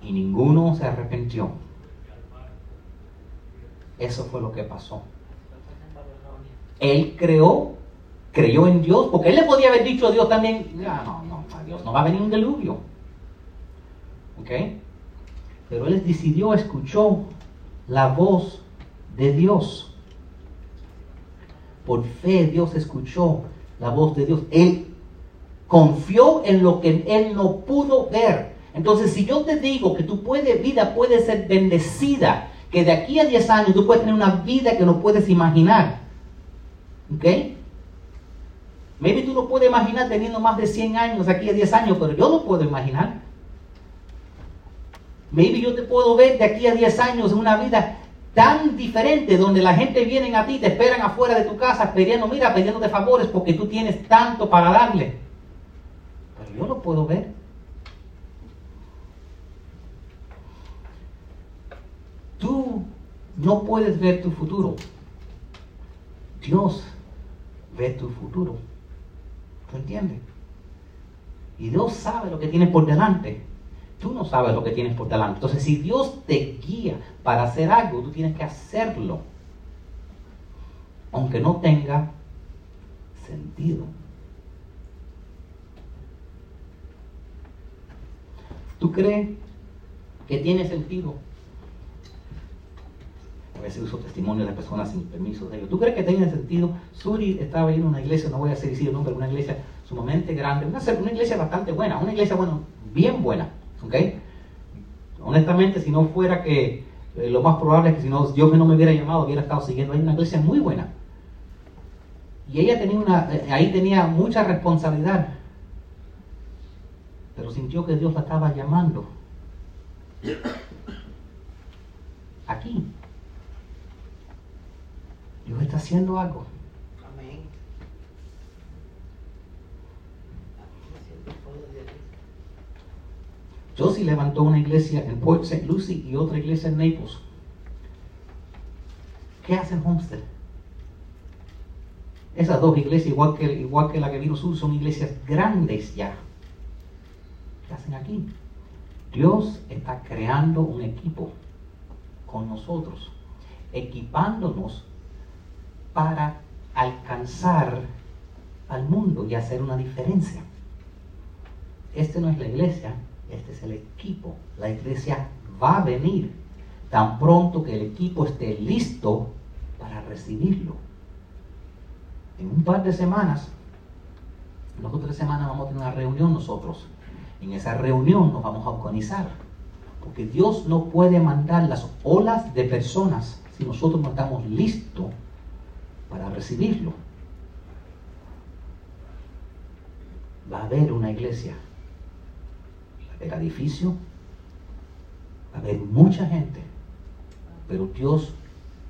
Y ninguno se arrepintió. Eso fue lo que pasó. Él creó, creyó en Dios, porque él le podía haber dicho a Dios también, no, no, Dios no va a venir un diluvio. ¿Ok? Pero él decidió, escuchó la voz de Dios. Por fe Dios escuchó la voz de Dios. Él confió en lo que él no pudo ver. Entonces, si yo te digo que tu vida puede ser bendecida, que de aquí a 10 años tú puedes tener una vida que no puedes imaginar, ¿ok? Maybe tú no puedes imaginar teniendo más de 100 años aquí a 10 años, pero yo lo puedo imaginar. Maybe yo te puedo ver de aquí a 10 años una vida tan diferente donde la gente viene a ti, te esperan afuera de tu casa pidiendo, mira, pidiéndote favores porque tú tienes tanto para darle. Pero yo lo puedo ver. Tú no puedes ver tu futuro. Dios ve tu futuro. ¿Tú entiendes? Y Dios sabe lo que tiene por delante. Tú no sabes lo que tienes por delante. Entonces, si Dios te guía para hacer algo, tú tienes que hacerlo. Aunque no tenga sentido. ¿Tú crees que tiene sentido? A veces uso testimonios de personas sin permiso de ellos. ¿Tú crees que tiene sentido? Suri estaba en una iglesia, no voy a decir el nombre, una iglesia sumamente grande, una, una iglesia bastante buena, una iglesia, bueno, bien buena ¿Ok? Honestamente, si no fuera que eh, lo más probable es que si no, Dios no me hubiera llamado, hubiera estado siguiendo. Hay una iglesia muy buena. Y ella tenía una, eh, ahí tenía mucha responsabilidad. Pero sintió que Dios la estaba llamando. Aquí. Dios está haciendo algo. Josie levantó una iglesia en Port St. Lucie y otra iglesia en Naples. ¿Qué hacen Homestead? Esas dos iglesias, igual que, igual que la que vino sur, son iglesias grandes ya. ¿Qué hacen aquí? Dios está creando un equipo con nosotros, equipándonos para alcanzar al mundo y hacer una diferencia. Este no es la iglesia, este es el equipo. La iglesia va a venir tan pronto que el equipo esté listo para recibirlo. En un par de semanas, en dos o tres semanas vamos a tener una reunión nosotros. En esa reunión nos vamos a organizar. Porque Dios no puede mandar las olas de personas si nosotros no estamos listos para recibirlo. Va a haber una iglesia el edificio, va a haber mucha gente, pero Dios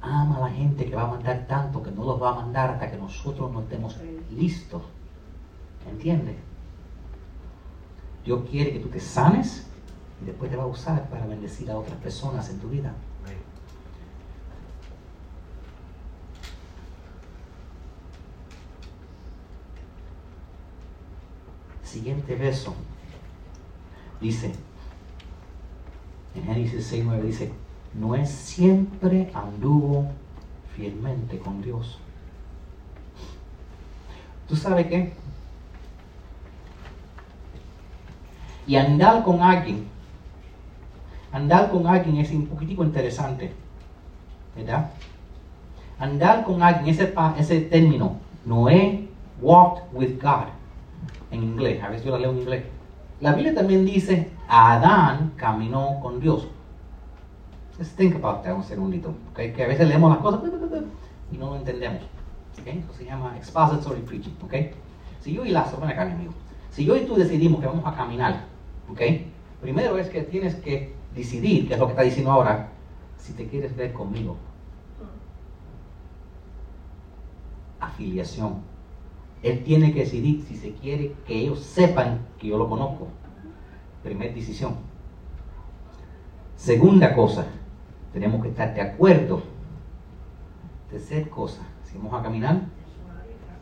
ama a la gente que va a mandar tanto que no los va a mandar hasta que nosotros no estemos listos. ¿Entiendes? Dios quiere que tú te sanes y después te va a usar para bendecir a otras personas en tu vida. Siguiente verso. Dice, en Génesis 6.9 dice, no siempre anduvo fielmente con Dios. ¿Tú sabes qué? Y andar con alguien, andar con alguien es un poquitico interesante, ¿verdad? Andar con alguien, ese, ese término, Noé walked with God, en inglés, a veces yo la leo en inglés. La Biblia también dice, Adán caminó con Dios. Just think about that un segundito. Okay? Que a veces leemos las cosas y no lo entendemos. Okay? Eso se llama expository preaching. Okay? Si yo y Lázaro, ven acá, amigo. Si yo y tú decidimos que vamos a caminar, okay? primero es que tienes que decidir, que es lo que está diciendo ahora, si te quieres ver conmigo. Afiliación. Él tiene que decidir si se quiere que ellos sepan que yo lo conozco. Primera decisión. Segunda cosa, tenemos que estar de acuerdo. Tercera cosa, si vamos a caminar,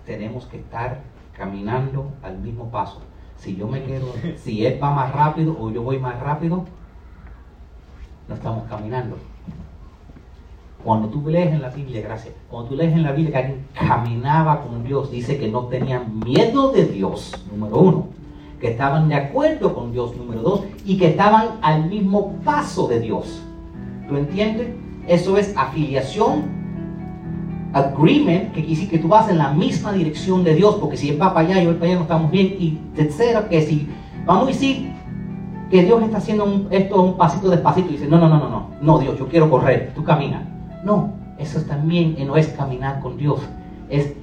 tenemos que estar caminando al mismo paso. Si yo me quedo, si él va más rápido o yo voy más rápido, no estamos caminando. Cuando tú lees en la Biblia, gracias, cuando tú lees en la Biblia que alguien caminaba con Dios, dice que no tenían miedo de Dios, número uno, que estaban de acuerdo con Dios, número dos, y que estaban al mismo paso de Dios. ¿Tú entiendes? Eso es afiliación, agreement, que decir que tú vas en la misma dirección de Dios, porque si Él va para allá y yo para allá no estamos bien. Y tercero, que si vamos a decir que Dios está haciendo esto un pasito despacito y dice, no, no, no, no, no, no, Dios, yo quiero correr, tú caminas. No, eso también no es caminar con Dios. Es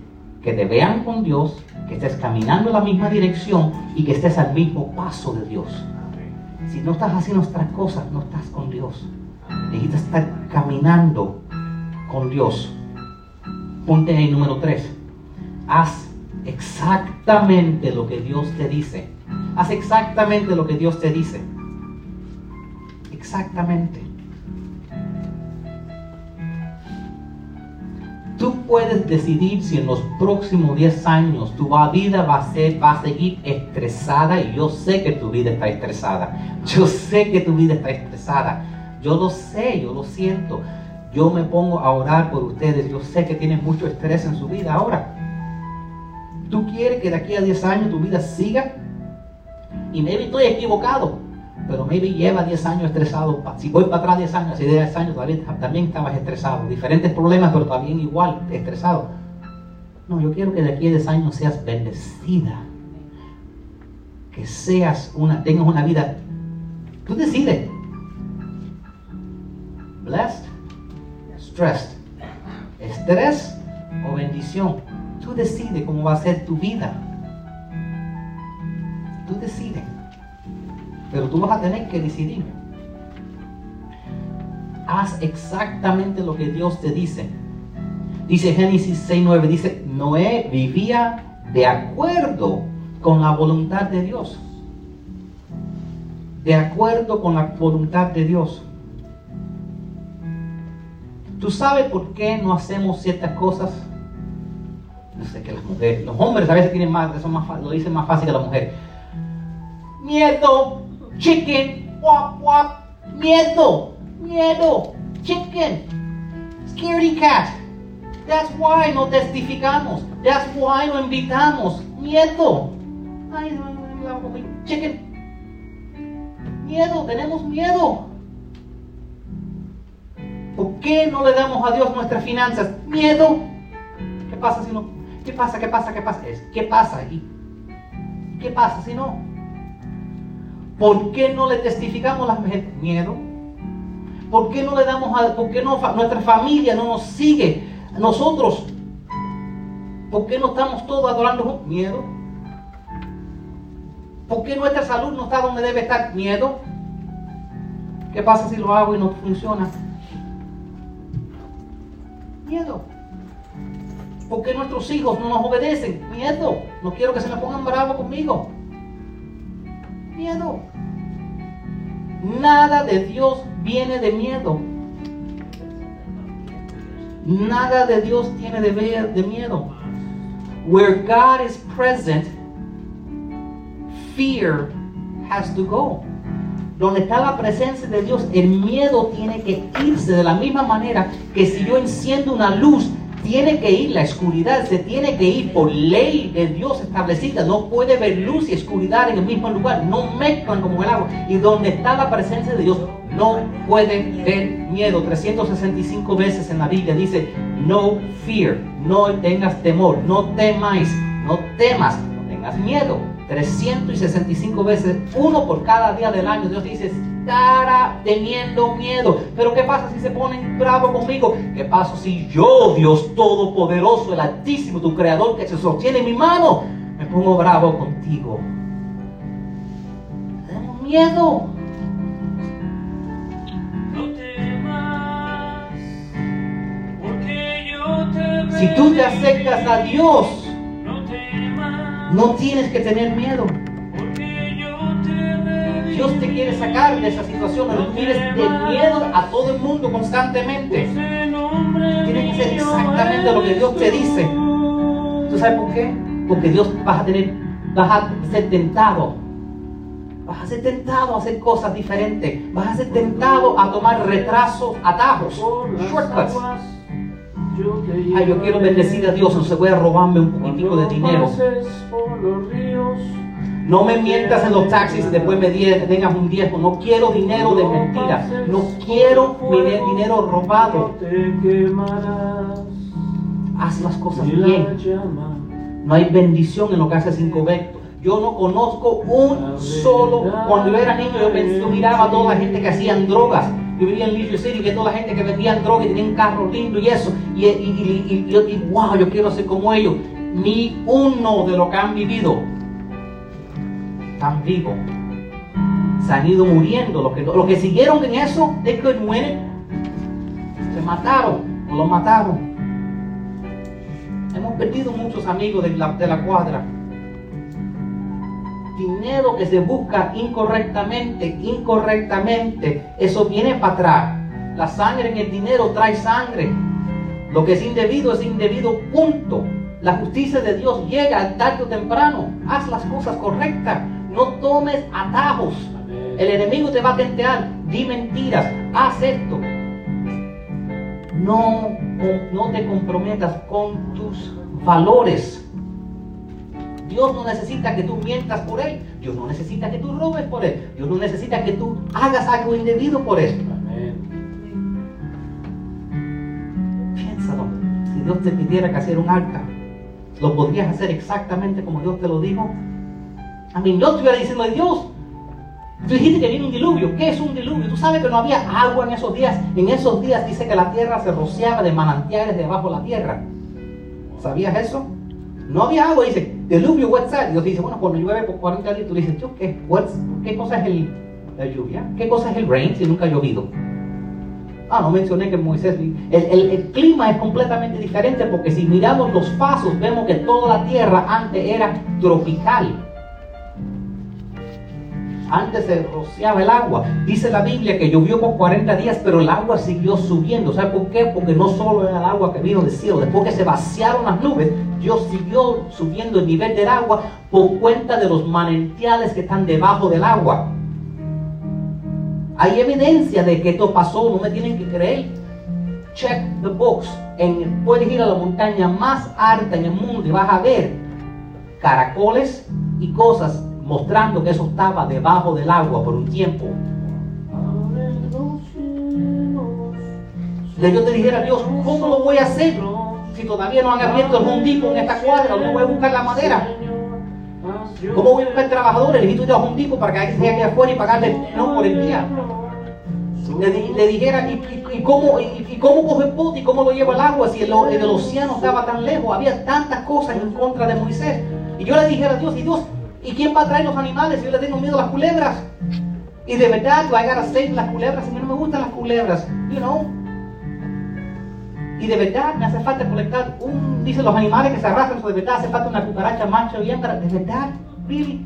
que te vean con Dios, que estés caminando en la misma dirección y que estés al mismo paso de Dios. Si no estás haciendo otras cosas, no estás con Dios. Necesitas estar caminando con Dios. Ponte ahí número 3. Haz exactamente lo que Dios te dice. Haz exactamente lo que Dios te dice. Exactamente. Tú puedes decidir si en los próximos 10 años tu vida va a, ser, va a seguir estresada y yo sé que tu vida está estresada. Yo sé que tu vida está estresada. Yo lo sé, yo lo siento. Yo me pongo a orar por ustedes. Yo sé que tienen mucho estrés en su vida ahora. ¿Tú quieres que de aquí a 10 años tu vida siga? Y maybe estoy equivocado, pero maybe lleva 10 años estresado. Si voy para atrás 10 años, hace 10 años todavía, también estabas estresado. Diferentes problemas, pero también igual estresado. No, yo quiero que de aquí a 10 años seas bendecida. Que seas una, tengas una vida. Tú decides. Blessed, stressed. Estrés o bendición. Tú decides cómo va a ser tu vida. Tú decides. Pero tú vas a tener que decidir. Haz exactamente lo que Dios te dice. Dice Génesis 6.9, dice, Noé vivía de acuerdo con la voluntad de Dios. De acuerdo con la voluntad de Dios. ¿Tú sabes por qué no hacemos ciertas cosas? No sé que las mujeres, los hombres a veces tienen más, son más, lo dicen más fácil que las mujeres. Miedo, chicken, wap wap, miedo, miedo, chicken, scaredy cat. That's why no testificamos. That's why no invitamos. Miedo. Ay, no, no, no, chicken. Miedo, tenemos miedo. ¿Por qué no le damos a Dios nuestras finanzas? Miedo. ¿Qué pasa si no? ¿Qué pasa? ¿Qué pasa? ¿Qué pasa? ¿Qué pasa? ¿Y qué pasa si no? ¿Por qué no le testificamos las miedo? ¿Por qué no le damos a, por qué no nuestra familia no nos sigue? Nosotros, ¿por qué no estamos todos adorando miedo? ¿Por qué nuestra salud no está donde debe estar? Miedo. ¿Qué pasa si lo hago y no funciona? Miedo. ¿Por qué nuestros hijos no nos obedecen? Miedo. No quiero que se me pongan bravos conmigo. Miedo. Nada de Dios viene de miedo. Nada de Dios tiene de, de miedo. Where God is present, fear has to go. Donde está la presencia de Dios, el miedo tiene que irse de la misma manera que si yo enciendo una luz, tiene que ir, la oscuridad se tiene que ir por ley de Dios establecida. No puede ver luz y oscuridad en el mismo lugar. No mezclan como el agua. Y donde está la presencia de Dios, no puede ver miedo. 365 veces en la Biblia dice, no fear, no tengas temor, no temáis, no temas, no tengas miedo. 365 veces, uno por cada día del año, Dios dice, teniendo miedo. Pero ¿qué pasa si se ponen bravo conmigo? ¿Qué pasa si yo, Dios Todopoderoso, el Altísimo, tu Creador que se sostiene en mi mano, me pongo bravo contigo? Tenemos miedo. Si tú te acercas a Dios, no tienes que tener miedo. Dios te quiere sacar de esa situación, no tienes de miedo a todo el mundo constantemente. Tienes que hacer exactamente lo que Dios te dice. ¿Tú sabes por qué? Porque Dios vas a tener, vas a ser tentado. Vas a ser tentado a hacer cosas diferentes. Vas a ser tentado a tomar retrasos, atajos, shortcuts. Ay, yo quiero bendecir a Dios, no se voy a robarme un poquitico de dinero. No me mientas en los taxis y después me tengas un diezmo. No quiero dinero de mentira. No quiero dinero robado. Haz las cosas bien. No hay bendición en lo que haces incorrecto. Yo no conozco un solo. Cuando yo era niño, yo, miraba a toda la gente que hacían drogas. Yo vivía en Leisure City, que toda la gente que vendía drogas y tenían carros lindos y eso. Y, y, y, y, wow, yo quiero ser como ellos. Ni uno de lo que han vivido tan vivo. se han ido muriendo. Los que, los que siguieron en eso, they couldn't win it, se mataron, o lo mataron. Hemos perdido muchos amigos de la, de la cuadra. Dinero que se busca incorrectamente, incorrectamente, eso viene para atrás. La sangre en el dinero trae sangre. Lo que es indebido es indebido, punto. La justicia de Dios llega tarde o temprano. Haz las cosas correctas. No tomes atajos. El enemigo te va a tentear. Di mentiras. Haz esto. No, no te comprometas con tus valores. Dios no necesita que tú mientas por Él. Dios no necesita que tú robes por Él. Dios no necesita que tú hagas algo indebido por Él. Piénsalo. Si Dios te pidiera que hacer un arca, ¿lo podrías hacer exactamente como Dios te lo dijo? A mí, yo estuviera diciendo, Dios, tú dijiste que viene un diluvio. ¿Qué es un diluvio? Tú sabes que no había agua en esos días. En esos días dice que la tierra se rociaba de manantiales debajo de la tierra. ¿Sabías eso? No había agua, dice, diluvio, what's that? Dios dice, bueno, cuando llueve por 40 días, tú dices, ¿qué, ¿qué cosa es el, la lluvia? ¿Qué cosa es el rain si nunca ha llovido? Ah, no mencioné que Moisés, el, el, clima es completamente diferente porque si miramos los pasos vemos que toda la tierra antes era tropical. Antes se rociaba el agua. Dice la Biblia que llovió por 40 días, pero el agua siguió subiendo. ¿Sabe por qué? Porque no solo era el agua que vino del cielo. Después que se vaciaron las nubes, Dios siguió subiendo el nivel del agua por cuenta de los manantiales que están debajo del agua. Hay evidencia de que esto pasó, no me tienen que creer. Check the box. Puedes ir a la montaña más alta en el mundo y vas a ver caracoles y cosas mostrando que eso estaba debajo del agua por un tiempo. De yo te dijera, Dios, ¿cómo lo voy a hacer? Si todavía no han abierto el hundipo en esta cuadra, ¿cómo voy a buscar la madera? ¿Cómo voy a buscar trabajadores? Necesito ir a hundipo para que alguien esté aquí afuera y pagarle no por el día. Le, dijera, ¿y, cómo, y, cómo coge el bote y cómo lo lleva el agua si el, el océano estaba tan lejos? Había tantas cosas en contra de Moisés. Y yo le dijera a Dios, y Dios, ¿Y quién va a traer los animales? Yo le tengo miedo a las culebras. Y de verdad, I gotta save las culebras. A mí no me gustan las culebras, you know. Y de verdad me hace falta colectar un, dice los animales que se arrastran, de verdad hace falta una cucaracha macho y hembra. De verdad, really.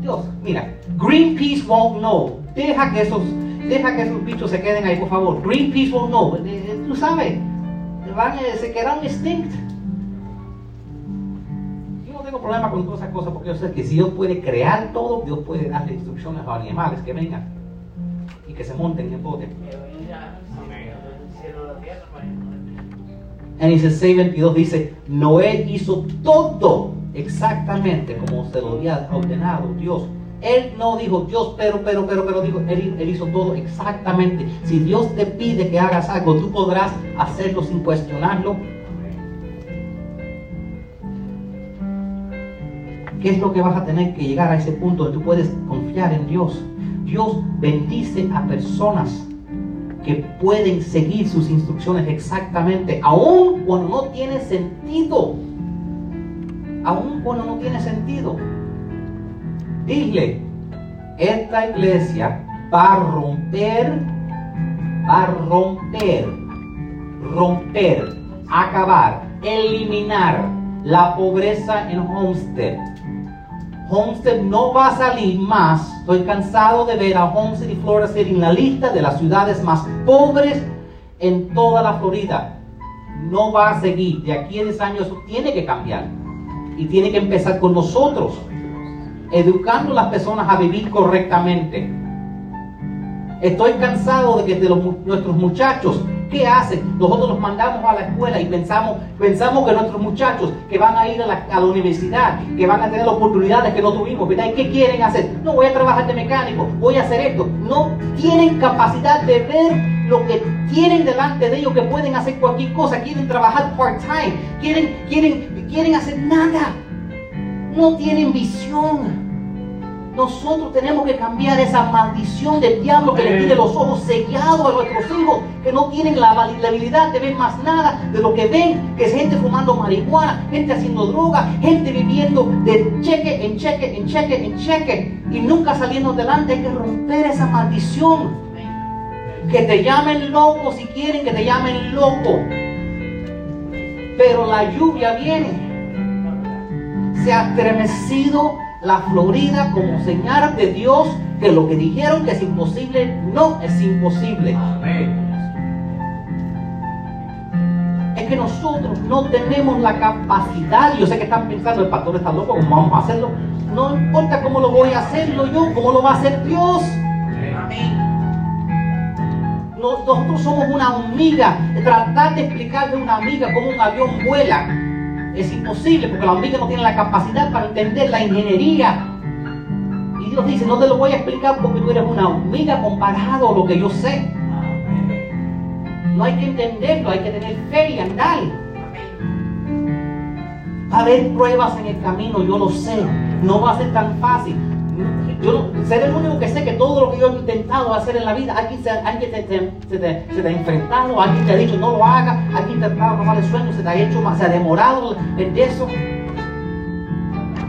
Dios, mira, Greenpeace won't know. Deja que esos, deja que esos bichos se queden ahí, por favor. Greenpeace won't know. Eh, eh, tú sabes, van, eh, se quedan extinct problema con todas esas cosas porque yo sé que si Dios puede crear todo, Dios puede darle instrucciones a los animales que vengan y que se monten en bote. Génesis 6:22 dice, Noé hizo todo exactamente como se lo había ordenado Dios. Él no dijo Dios, pero, pero, pero, pero, dijo, él, él, hizo todo exactamente. Si Dios te pide que hagas algo, tú podrás hacerlo sin cuestionarlo ¿Qué es lo que vas a tener que llegar a ese punto donde tú puedes confiar en Dios? Dios bendice a personas que pueden seguir sus instrucciones exactamente, aun cuando no tiene sentido. Aun cuando no tiene sentido. Dile, esta iglesia va a romper, va a romper, romper, acabar, eliminar la pobreza en Homestead Homestead no va a salir más. Estoy cansado de ver a Homestead y Florida City en la lista de las ciudades más pobres en toda la Florida. No va a seguir. De aquí a 10 años tiene que cambiar. Y tiene que empezar con nosotros. Educando a las personas a vivir correctamente. Estoy cansado de que nuestros muchachos ¿Qué hacen? Nosotros los mandamos a la escuela y pensamos, pensamos que nuestros muchachos que van a ir a la, universidad, que van a tener oportunidades que no tuvimos, ¿verdad? ¿Y qué quieren hacer? No voy a trabajar de mecánico, voy a hacer esto. No tienen capacidad de ver lo que tienen delante de ellos, que pueden hacer cualquier cosa, quieren trabajar part-time, quieren, quieren, quieren hacer nada. No tienen visión. Nosotros tenemos que cambiar esa maldición del diablo que le tiene los ojos sellados a nuestros hijos, que no tienen la habilidad de ver más nada de lo que ven, que es gente fumando marihuana, gente haciendo droga, gente viviendo de cheque en cheque, en cheque, en cheque, y nunca saliendo adelante. Hay que romper esa maldición. Que te llamen loco si quieren que te llamen loco. Pero la lluvia viene. Se ha estremecido la Florida como señal de Dios que lo que dijeron que es imposible no es imposible. Es que nosotros no tenemos la capacidad. Yo sé que están pensando, el pastor está loco, ¿cómo vamos a hacerlo? No importa cómo lo voy a hacerlo yo, cómo lo va a hacer Dios. Nosotros somos una hormiga. Tratar de explicarle a una amiga cómo un avión vuela es imposible porque la hormiga no tiene la capacidad para entender la ingeniería. Y Dios dice, no te lo voy a explicar porque tú eres una hormiga comparado a lo que yo sé. No hay que entenderlo, hay que tener fe y andar. Va a haber pruebas en el camino, yo lo sé. No va a ser tan fácil. Yo seré el único que sé que todo lo que yo he intentado hacer en la vida, alguien se, alguien te, se, te, ha enfrentado, alguien te ha dicho no lo haga, alguien te ha tratado robar el sueño, se te ha hecho más, se ha demorado en eso.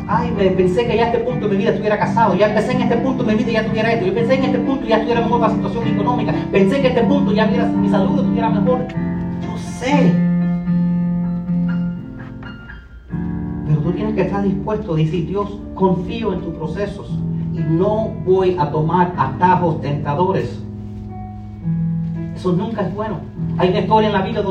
Ay, me pensé que ya a este punto de mi vida estuviera casado, ya pensé en este punto de mi vida ya tuviera esto, yo pensé en este punto ya estuviera mejor la situación económica, pensé que en este punto ya mi salud estuviera mejor. Yo sé. Pero tú tienes que estar dispuesto a decir, Dios, confío en tus procesos y no voy a tomar atajos tentadores. Eso nunca es bueno. Hay una historia en la Biblia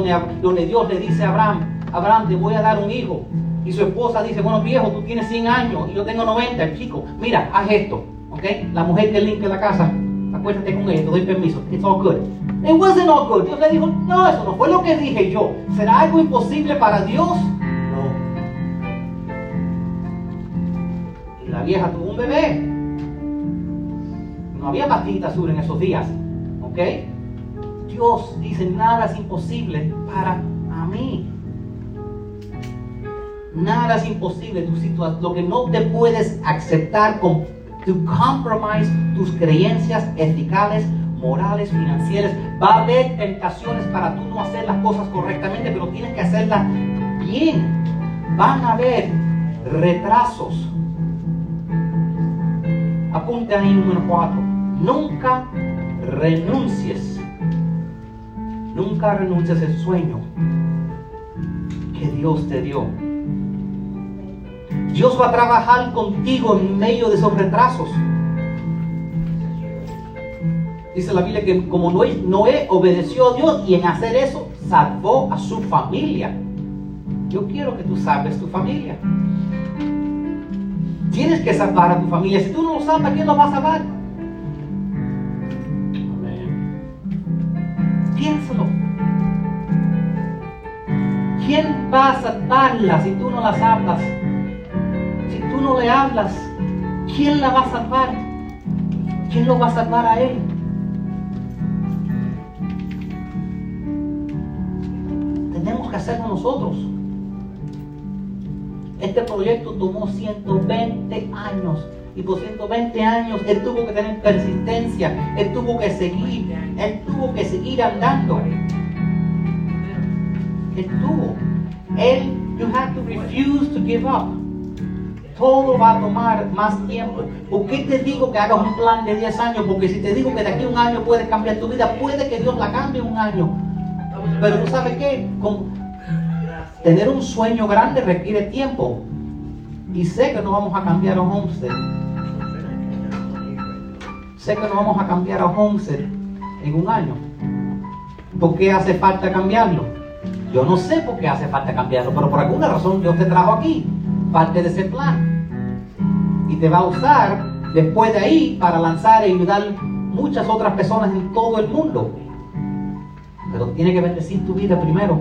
donde, Dios le dice a Abraham, Abraham, te voy a dar un hijo. Y su esposa dice, bueno viejo, tú tienes 100 años y yo tengo 90, el chico, mira, haz esto. ¿Ok? La mujer que limpia la casa, acuérdate con ella, te doy permiso. It's all good. It wasn't all good. Dios le dijo, no, eso no fue lo que dije yo. ¿Será algo imposible para Dios? No. Y la vieja tuvo un bebé había pastillita azul en esos días. ¿Ok? Dios dice, nada es imposible para mí. Nada es imposible. Tu situación, lo que no te puedes aceptar con tu compromise, tus creencias eticales, morales, financieras. Va a haber tentaciones para tú no hacer las cosas correctamente, pero tienes que hacerlas bien. Van a haber retrasos. Apunte ahí número 4 Nunca renuncies. Nunca renuncies el sueño que Dios te dio. Dios va a trabajar contigo en medio de esos retrasos. Dice la Biblia que como Noé, Noé obedeció a Dios y en hacer eso salvó a su familia. Yo quiero que tú salves tu familia. Tienes que salvar a tu familia. Si tú no lo salvas, ¿quién lo va a salvar? Piénsalo. ¿Quién va a salvarla si tú no las hablas? Si tú no le hablas, ¿quién la va a salvar? ¿Quién lo va a salvar a él? Tenemos que hacerlo nosotros. Este proyecto tomó 120 años y por 120 años él tuvo que tener persistencia, él tuvo que seguir, él tuvo que seguir andando. Él tuvo. Él, you have to refuse to give up. Todo va a tomar más tiempo. ¿Por qué te digo que hagas un plan de 10 años? Porque si te digo que de aquí a un año puedes cambiar tu vida, puede que Dios la cambie un año. Pero tú sabes qué? tener un sueño grande requiere tiempo. Y sé que no vamos a cambiar a Homestead Sé que no vamos a cambiar a Homestead en un año. ¿Por qué hace falta cambiarlo? Yo no sé por qué hace falta cambiarlo, pero por alguna razón Dios te trajo aquí, parte de ese plan. Y te va a usar después de ahí para lanzar y ayudar muchas otras personas en todo el mundo. Pero tiene que bendecir tu vida primero.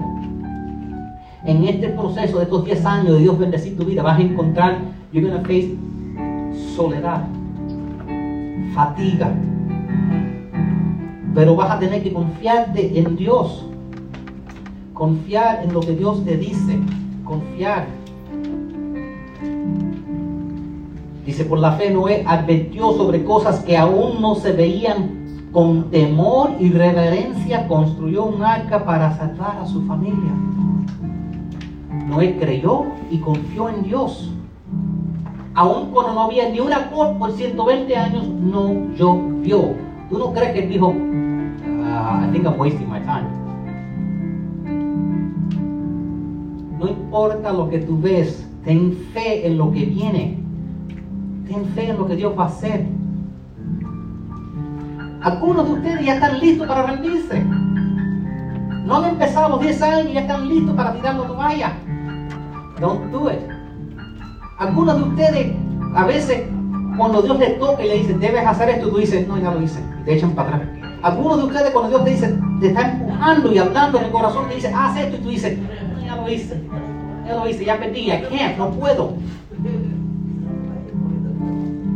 En este proceso de estos 10 años de Dios bendecir tu vida, vas a encontrar, you're going to face soledad fatiga. Pero vas a tener que confiarte en Dios. Confiar en lo que Dios te dice. Confiar. Dice, por la fe Noé advirtió sobre cosas que aún no se veían. Con temor y reverencia construyó un arca para salvar a su familia. Noé creyó y confió en Dios. Aún cuando no había ni una cor por 120 años, no llovió. ¿Tú no crees que dijo, "Ah, I think I'm wasting my time? No importa lo que tú ves, ten fe en lo que viene. Ten fe en lo que Dios va a hacer. Algunos de ustedes ya están listos para rendirse. No han empezado los 10 años y ya están listos para tirar la toalla. Don't do it. Algunos de ustedes, a veces, cuando Dios les toca y le dice, debes hacer esto, tú dices, no, ya lo hice. Te echan para atrás. Algunos de ustedes, cuando Dios te dice, te está empujando y hablando en el corazón, te dice, haz esto, y tú dices, no, ya lo hice. Ya lo hice, ya perdí, I can't, no puedo.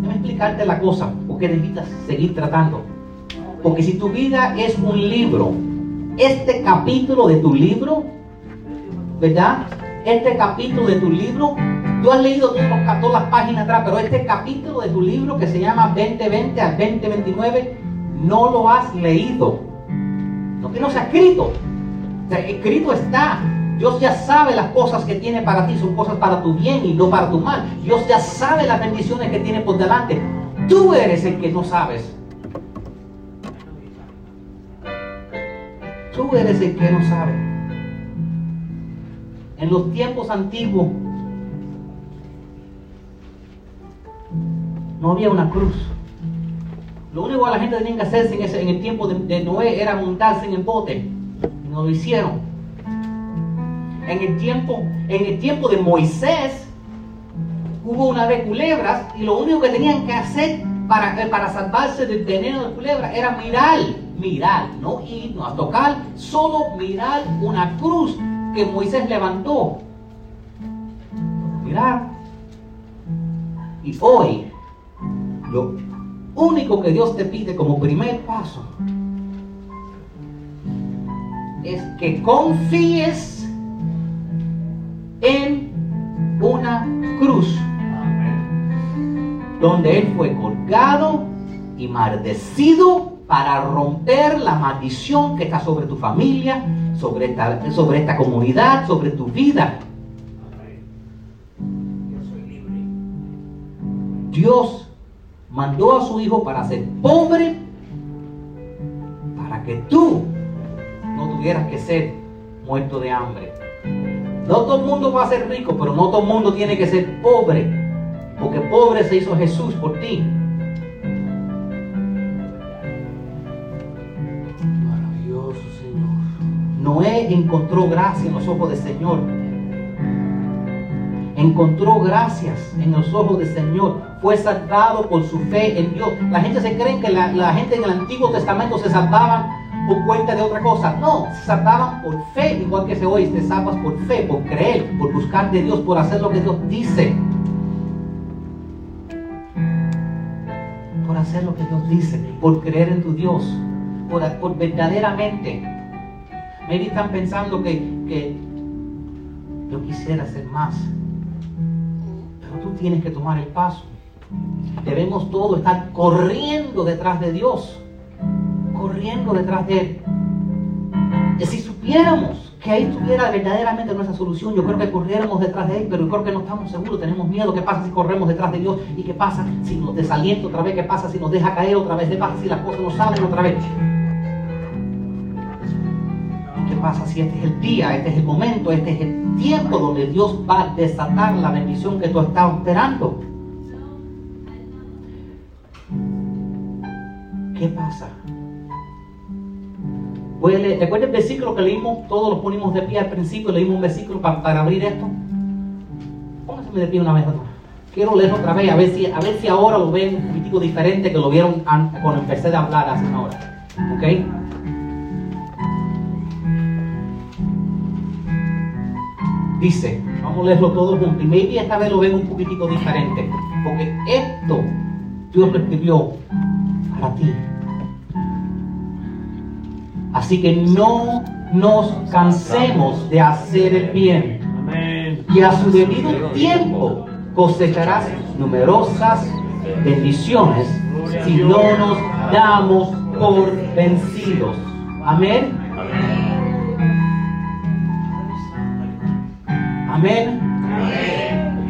Déjame explicarte la cosa, porque necesitas seguir tratando. Porque si tu vida es un libro, este capítulo de tu libro, ¿verdad? Este capítulo de tu libro, tú has leído ca- todas las páginas atrás, pero este capítulo de tu libro que se llama 2020 al 2029, no lo has leído. No que no se ha escrito. Escrito está. Dios ya sabe las cosas que tiene para ti, son cosas para tu bien y no para tu mal. Dios ya sabe las bendiciones que tiene por delante. Tú eres el que no sabes. Tú eres el que no sabe. En los tiempos antiguos no había una cruz. Lo único que la gente tenía que hacerse en, en el tiempo de, Noé era montarse en el bote. No lo hicieron. En el tiempo, en el tiempo de Moisés hubo una vez culebras y lo único que tenían que hacer para, eh, para salvarse del veneno de culebra era mirar, mirar, no ir, no a tocar, solo mirar una cruz que Moisés levantó. Mirar. Y hoy, lo único que Dios te pide como primer paso es que confíes en una cruz donde Él fue colgado y maldecido para romper la maldición que está sobre tu familia, sobre esta, sobre esta comunidad, sobre tu vida. Yo soy libre. Dios mandó a su Hijo para ser pobre, para que tú no tuvieras que ser muerto de hambre. No todo el mundo va a ser rico, pero no todo el mundo tiene que ser pobre, porque pobre se hizo Jesús por ti. Maravilloso, Señor. Noé encontró gracia en los ojos del Señor. Encontró gracias en los ojos del Señor. Fue salvado por su fe en Dios. La gente se cree que la, gente en el Antiguo Testamento se salvaban por cuenta de otra cosa. No, se salvaban por fe, igual que se hoy. Te salvas por fe, por creer, por buscar de Dios, por hacer lo que Dios dice. Por hacer lo que Dios dice, por creer en tu Dios, por, por verdaderamente Maybe están pensando que, que yo quisiera hacer más. Pero tú tienes que tomar el paso. Debemos todos estar corriendo detrás de Dios. Corriendo detrás de Él. Y si supiéramos que ahí estuviera verdaderamente nuestra solución, yo creo que corriéramos detrás de Él, pero yo creo que no estamos seguros, tenemos miedo. ¿Qué pasa si corremos detrás de Dios? ¿Y qué pasa si nos desalienta otra vez? ¿Qué pasa si nos deja caer otra vez? ¿Qué pasa si las cosas no salen otra vez? ¿Qué pasa si este es el día, este es el momento, este es el tiempo donde Dios va a desatar la bendición que tú estás esperando? ¿Qué pasa? Voy a leer- ¿Recuerda el versículo que leímos? Todos los ponimos de pie al principio, leímos un versículo pa- para, abrir esto. Pónganse de pie una vez. otra. Quiero leerlo otra vez, a ver si, a ver si ahora lo ven un poquitico diferente que lo vieron an- cuando empecé a hablar hace una hora. ¿Ok? Dice, vamos a leerlo todo juntos. Y maybe esta vez lo ven un poquitico diferente. Porque esto Dios lo escribió a ti. Así que no nos cansemos de hacer el bien. Y a su debido tiempo cosecharás numerosas bendiciones si no nos damos por vencidos. Amén. Amén. Amén.